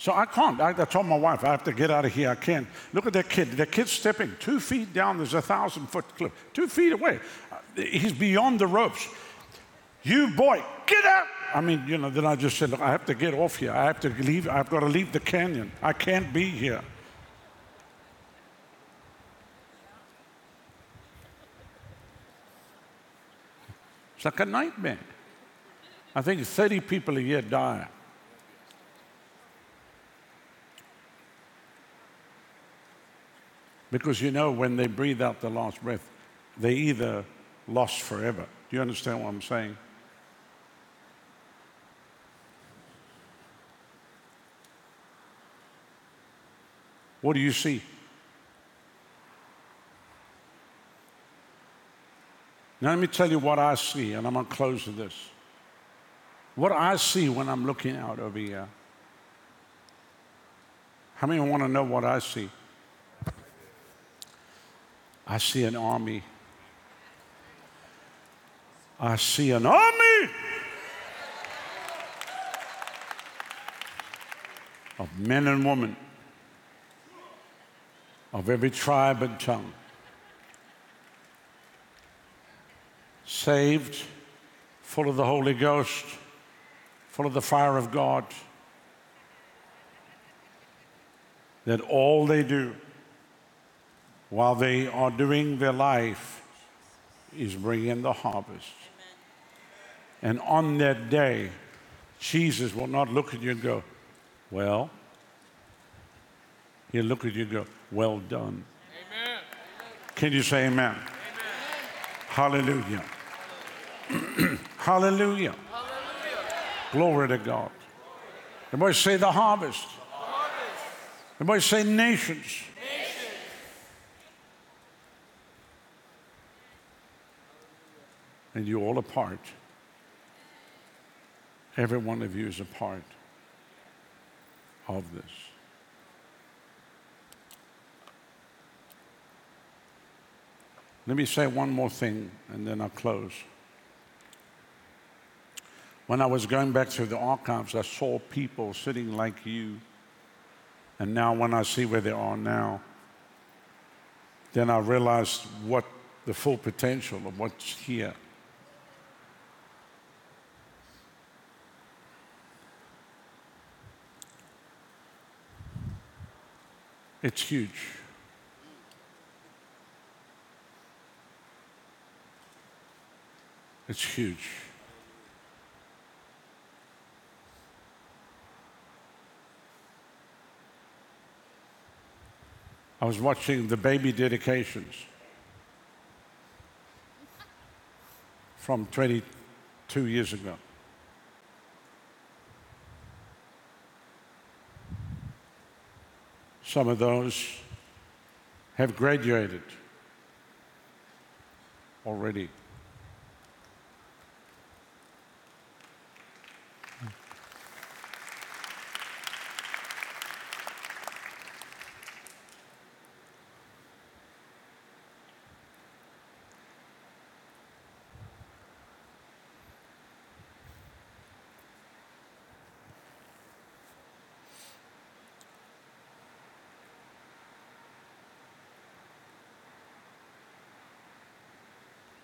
B: So I can't. I, I, told my wife, I have to get out of here. I can't. Look at that kid. That kid's stepping two feet down. There's a thousand foot cliff. Two feet away. Uh, he's beyond the ropes. You boy, get out. I mean, you know, then I just said, look, I have to get off here. I have to leave. I've got to leave the canyon. I can't be here. It's like a nightmare. I think 30 people a year die. Because you know, when they breathe out the last breath, they either lost forever. Do you understand what I'm saying? What do you see? Now, let me tell you what I see, and I'm going to close with this. What I see when I'm looking out over here. How many want to know what I see? I see an army. I see an army of men and women of every tribe and tongue. Saved, full of the Holy Ghost, full of the fire of God, that all they do while they are doing their life is bring in the harvest. And on that day, Jesus will not look at you and go, Well, he'll look at you and go, Well done. Amen. Can you say amen? amen. Hallelujah. Hallelujah. Hallelujah. Glory to God. Everybody say the harvest. harvest. Everybody say nations. and you're all a part. Every one of you is a part of this. Let me say one more thing and then I'll close. When I was going back through the archives, I saw people sitting like you. And now, when I see where they are now, then I realized what the full potential of what's here. It's huge. It's huge. I was watching the baby dedications from 22 years ago. Some of those have graduated already.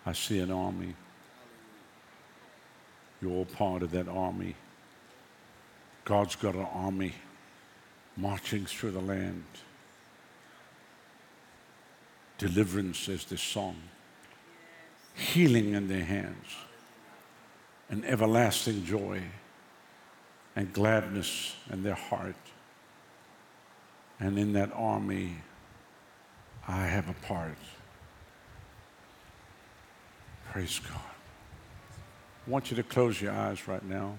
B: I see an army. You're all part of that army. God's got an army marching through the land. Deliverance is this song, healing in their hands, and everlasting joy and gladness in their heart. And in that army, I have a part. Praise God. I want you to close your eyes right now.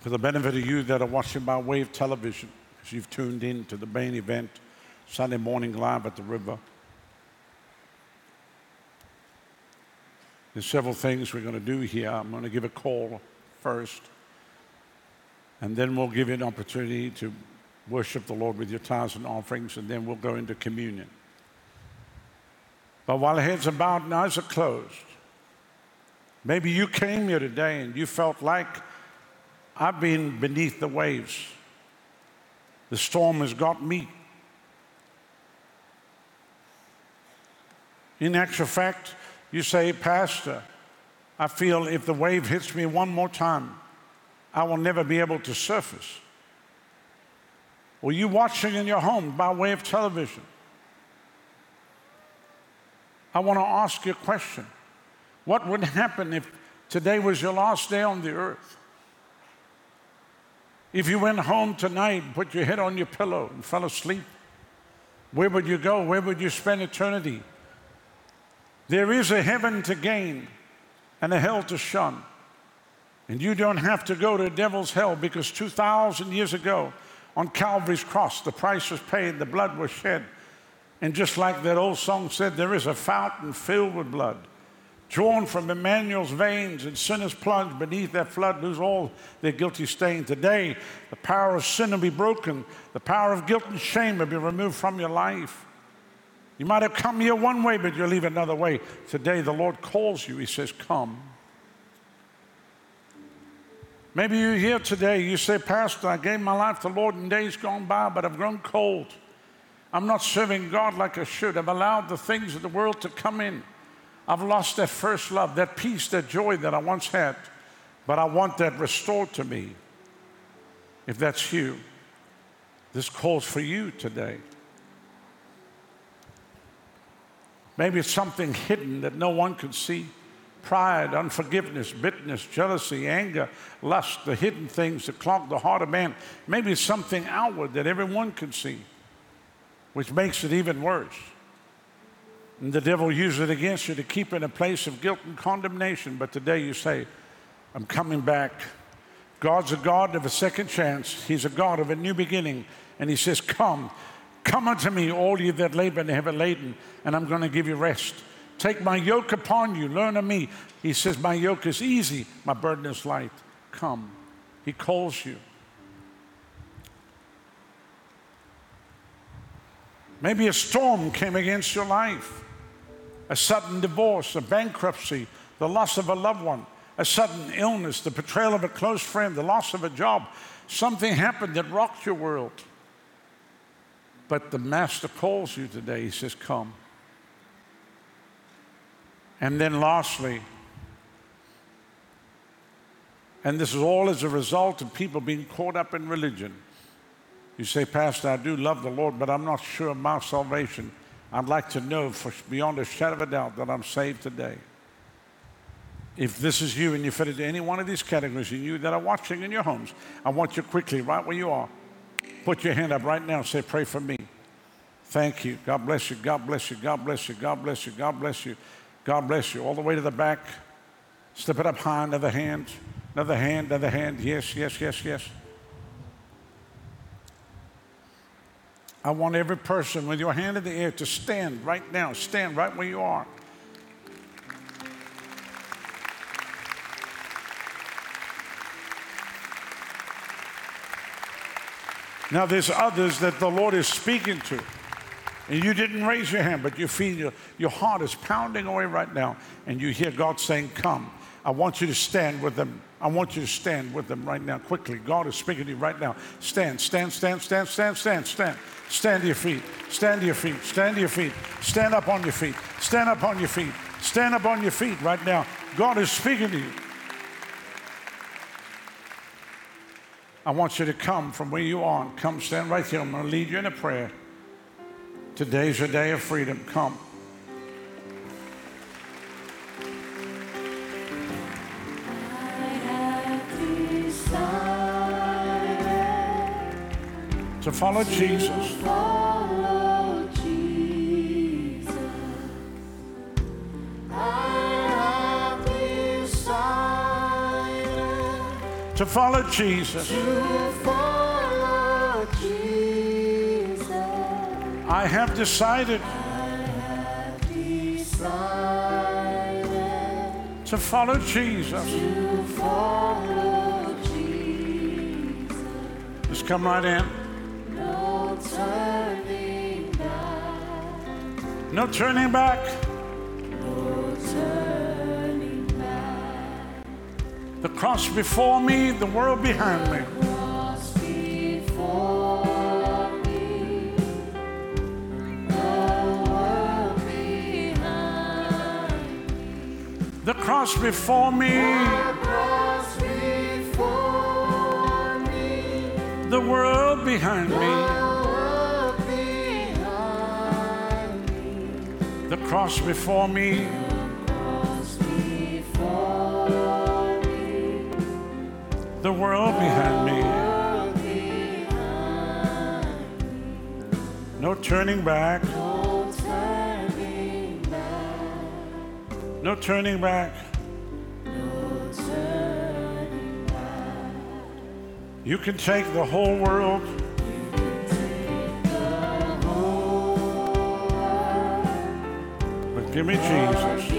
B: For the benefit of you that are watching by way of television, as you've tuned in to the main event, Sunday morning live at the river. There's several things we're going to do here. I'm going to give a call first, and then we'll give you an opportunity to worship the Lord with your tithes and offerings, and then we'll go into communion. But while heads are bowed and eyes are closed, maybe you came here today and you felt like I've been beneath the waves. The storm has got me. In actual fact, you say, Pastor, I feel if the wave hits me one more time, I will never be able to surface. Or you watching in your home by way of television, I want to ask you a question. What would happen if today was your last day on the earth? If you went home tonight, put your head on your pillow, and fell asleep, where would you go? Where would you spend eternity? There is a heaven to gain and a hell to shun. And you don't have to go to devil's hell because 2,000 years ago on Calvary's cross, the price was paid, the blood was shed and just like that old song said, there is a fountain filled with blood, drawn from Emmanuel's veins, and sinners plunge beneath that flood, lose all their guilty stain. Today, the power of sin will be broken, the power of guilt and shame will be removed from your life. You might have come here one way, but you'll leave another way. Today, the Lord calls you. He says, Come. Maybe you're here today. You say, Pastor, I gave my life to the Lord in days gone by, but I've grown cold. I'm not serving God like I should. I've allowed the things of the world to come in. I've lost that first love, that peace, that joy that I once had, but I want that restored to me. If that's you, this calls for you today. Maybe it's something hidden that no one can see pride, unforgiveness, bitterness, jealousy, anger, lust, the hidden things that clog the heart of man. Maybe it's something outward that everyone can see which makes it even worse. And the devil uses it against you to keep in a place of guilt and condemnation. But today you say, I'm coming back. God's a God of a second chance. He's a God of a new beginning. And He says, Come, come unto me, all you that labor and heavy laden, and I'm going to give you rest. Take my yoke upon you, learn of me. He says, My yoke is easy, my burden is light. Come. He calls you. Maybe a storm came against your life, a sudden divorce, a bankruptcy, the loss of a loved one, a sudden illness, the betrayal of a close friend, the loss of a job. Something happened that rocked your world. But the Master calls you today. He says, Come. And then, lastly, and this is all as a result of people being caught up in religion. You say, Pastor, I do love the Lord, but I'm not sure of my salvation. I'd like to know for beyond a shadow of a doubt that I'm saved today. If this is you and you fit into any one of these categories, and you that are watching in your homes, I want you quickly, right where you are, put your hand up right now and say, Pray for me. Thank you. God bless you. God bless you. God bless you. God bless you. God bless you. God bless you. All the way to the back. Step it up high. Another hand. Another hand. Another hand. Yes, yes, yes, yes. I want every person with your hand in the air to stand right now. Stand right where you are. Now, there's others that the Lord is speaking to. And you didn't raise your hand, but you feel your, your heart is pounding away right now. And you hear God saying, Come. I want you to stand with them. I want you to stand with them right now, quickly. God is speaking to you right now. Stand, stand, stand, stand, stand, stand, stand. Stand to your feet. Stand to your feet. Stand to your feet. Stand up on your feet. Stand up on your feet. Stand up on your feet right now. God is speaking to you. I want you to come from where you are. And come stand right here. I'm going to lead you in a prayer. Today's your day of freedom. Come. To follow Jesus.
D: Follow Jesus. I have decided
B: To follow Jesus.
D: to follow Jesus.
B: I have decided
D: Decided
B: to follow Jesus.
D: to follow Jesus.
B: Just come right in.
D: No turning back.
B: No turning back.
D: No turning back.
B: The cross before me, the world behind me.
D: Cross before me, the.
B: The cross before me,
D: The cross before me,
B: the world behind
D: the
B: me. Cross before me, the world behind me. No turning back.
D: No turning back.
B: You can take the whole world. Give me Jesus.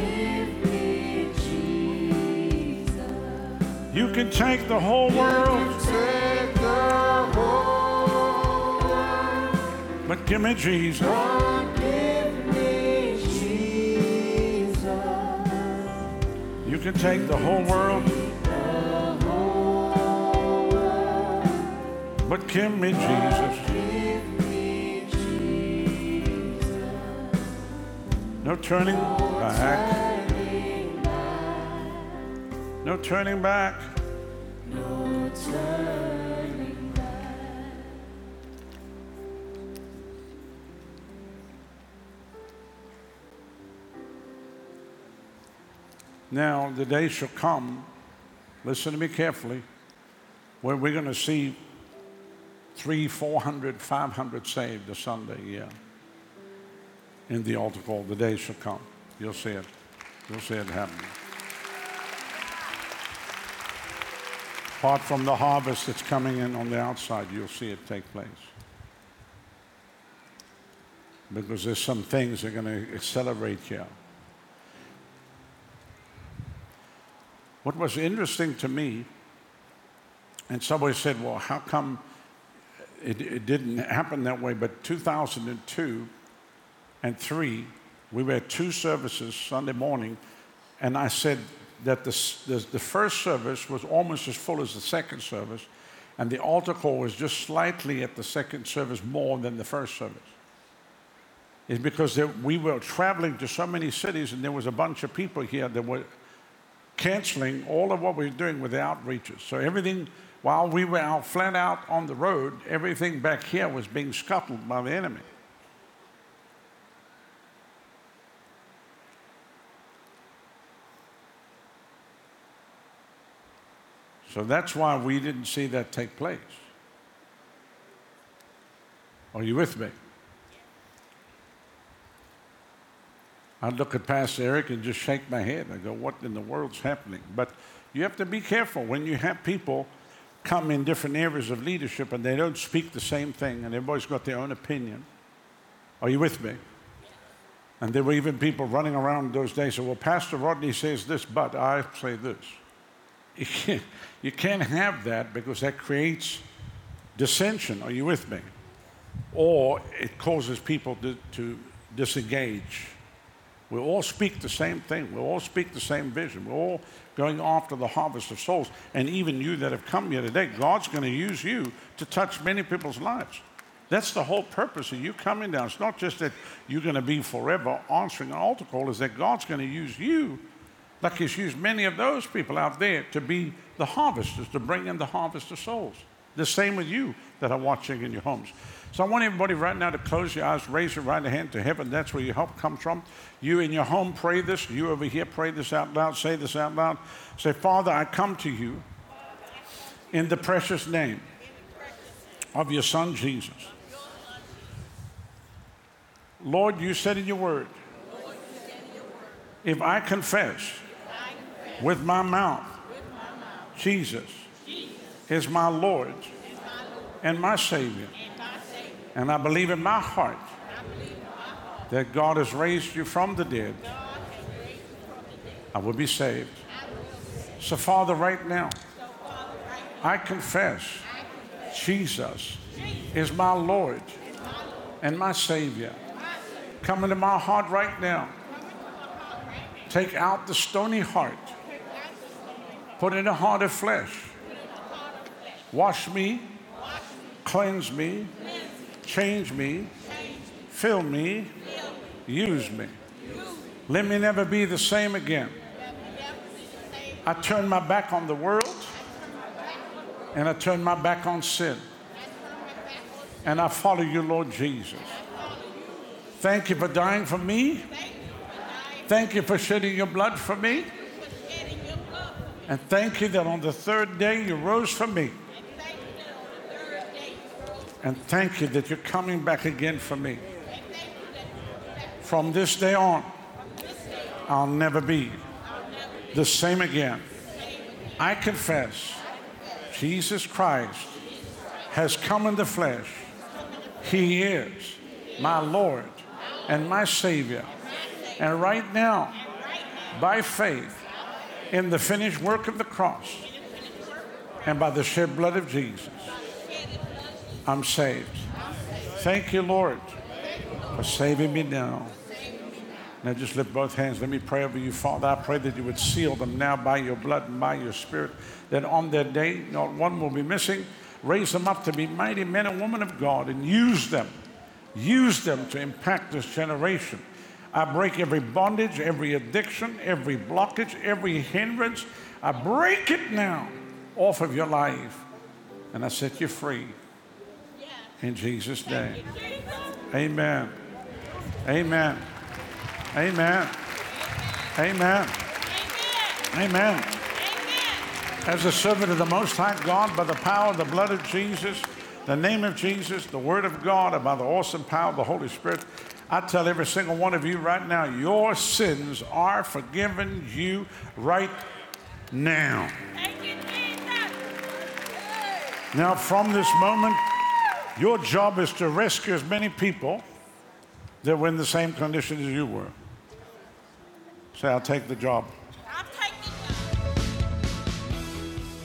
B: You can take the whole world. But give me Jesus. You can take. The whole world. But give me Jesus. Turning back. No turning back.
D: No turning back.
B: Now, the day shall come, listen to me carefully, where we're going to see three, four hundred, five hundred saved a Sunday, yeah. In the altar call, the day shall come. You'll see it. You'll see it happening. Apart from the harvest that's coming in on the outside, you'll see it take place. Because there's some things that are going to accelerate here. What was interesting to me, and somebody said, well, how come it, it didn't happen that way? But 2002 and 3, we were at two services Sunday morning, And I said that the, the, the first service was almost as full as the second service, and the altar call was just slightly at the second service more than the first service. It's because there, we were traveling to so many cities, and there was a bunch of people here that were canceling all of what we were doing with the outreaches. So everything, while we were out flat out on the road, everything back here was being scuttled by the enemy. So that's why we didn't see that take place. Are you with me? I'd look at Pastor Eric and just shake my head. I go, what in the world's happening? But you have to be careful when you have people come in different areas of leadership and they don't speak the same thing and everybody's got their own opinion. Are you with me? And there were even people running around those days saying, well, Pastor Rodney says this, but I say this. You can't, have that because that creates dissension. Are you with me? Or it causes people to, to disengage. We all speak the same thing. We all speak the same vision. We're all going after the harvest of souls. And even you that have come here today, God's going to use you to touch many people's lives. That's the whole purpose of you coming down. It's not just that you're going to be forever answering an altar call, is that God's going to use you, like He's used many of those people out there, to be the harvesters, to bring in the harvest of souls. The same with you that are watching in your homes. So I want everybody right now to close your eyes, raise your right hand to heaven. That's where your help comes from. You in your home, pray this. You over here, pray this out loud. Say this out loud. Say, Father, I come to you in the precious name of your Son, Jesus. Lord, you said in your word, if I confess with my mouth, Jesus is my Lord and my Savior, and I believe in my heart that God has raised you from the dead, I will be saved. So, Father, right now, I confess Jesus is my Lord and my Savior. Come into my heart right now. Take out the stony heart. Put in a heart of flesh. Wash me, cleanse me, change me, fill me, use me. Let me never be the same again. I turn my back on the world and I turn my back on sin. And I follow you, Lord Jesus. Thank you for dying for me. Thank you for shedding your blood for me. And thank you that on the third day you rose from me. And thank you that you're coming back again for me. From this day on, I'll never be the same again. I confess Jesus Christ has come in the flesh. He is my Lord and my Savior. And right now, by faith in the finished work of the cross and by the shed blood of Jesus, I'm saved. Thank you, Lord, for saving me now. Now just lift both hands. Let me pray over you, Father. I pray that you would seal them now by your blood and by your spirit, that on their day not one will be missing. Raise them up to be mighty men and women of God and use them. Use them to impact this generation. I break every bondage, every addiction, every blockage, every hindrance. I break it now off of your life. And I set you free. In Jesus' name. Amen. Amen. Amen. Amen. Amen. As a servant of the Most High God, by the power of the blood of Jesus, the name of Jesus, the Word of God, and by the awesome power of the Holy Spirit, I tell every single one of you right now, your sins are forgiven you right now. Now, from this moment, your job is to rescue as many people that were in the same condition as you were. Say, I'll take the job.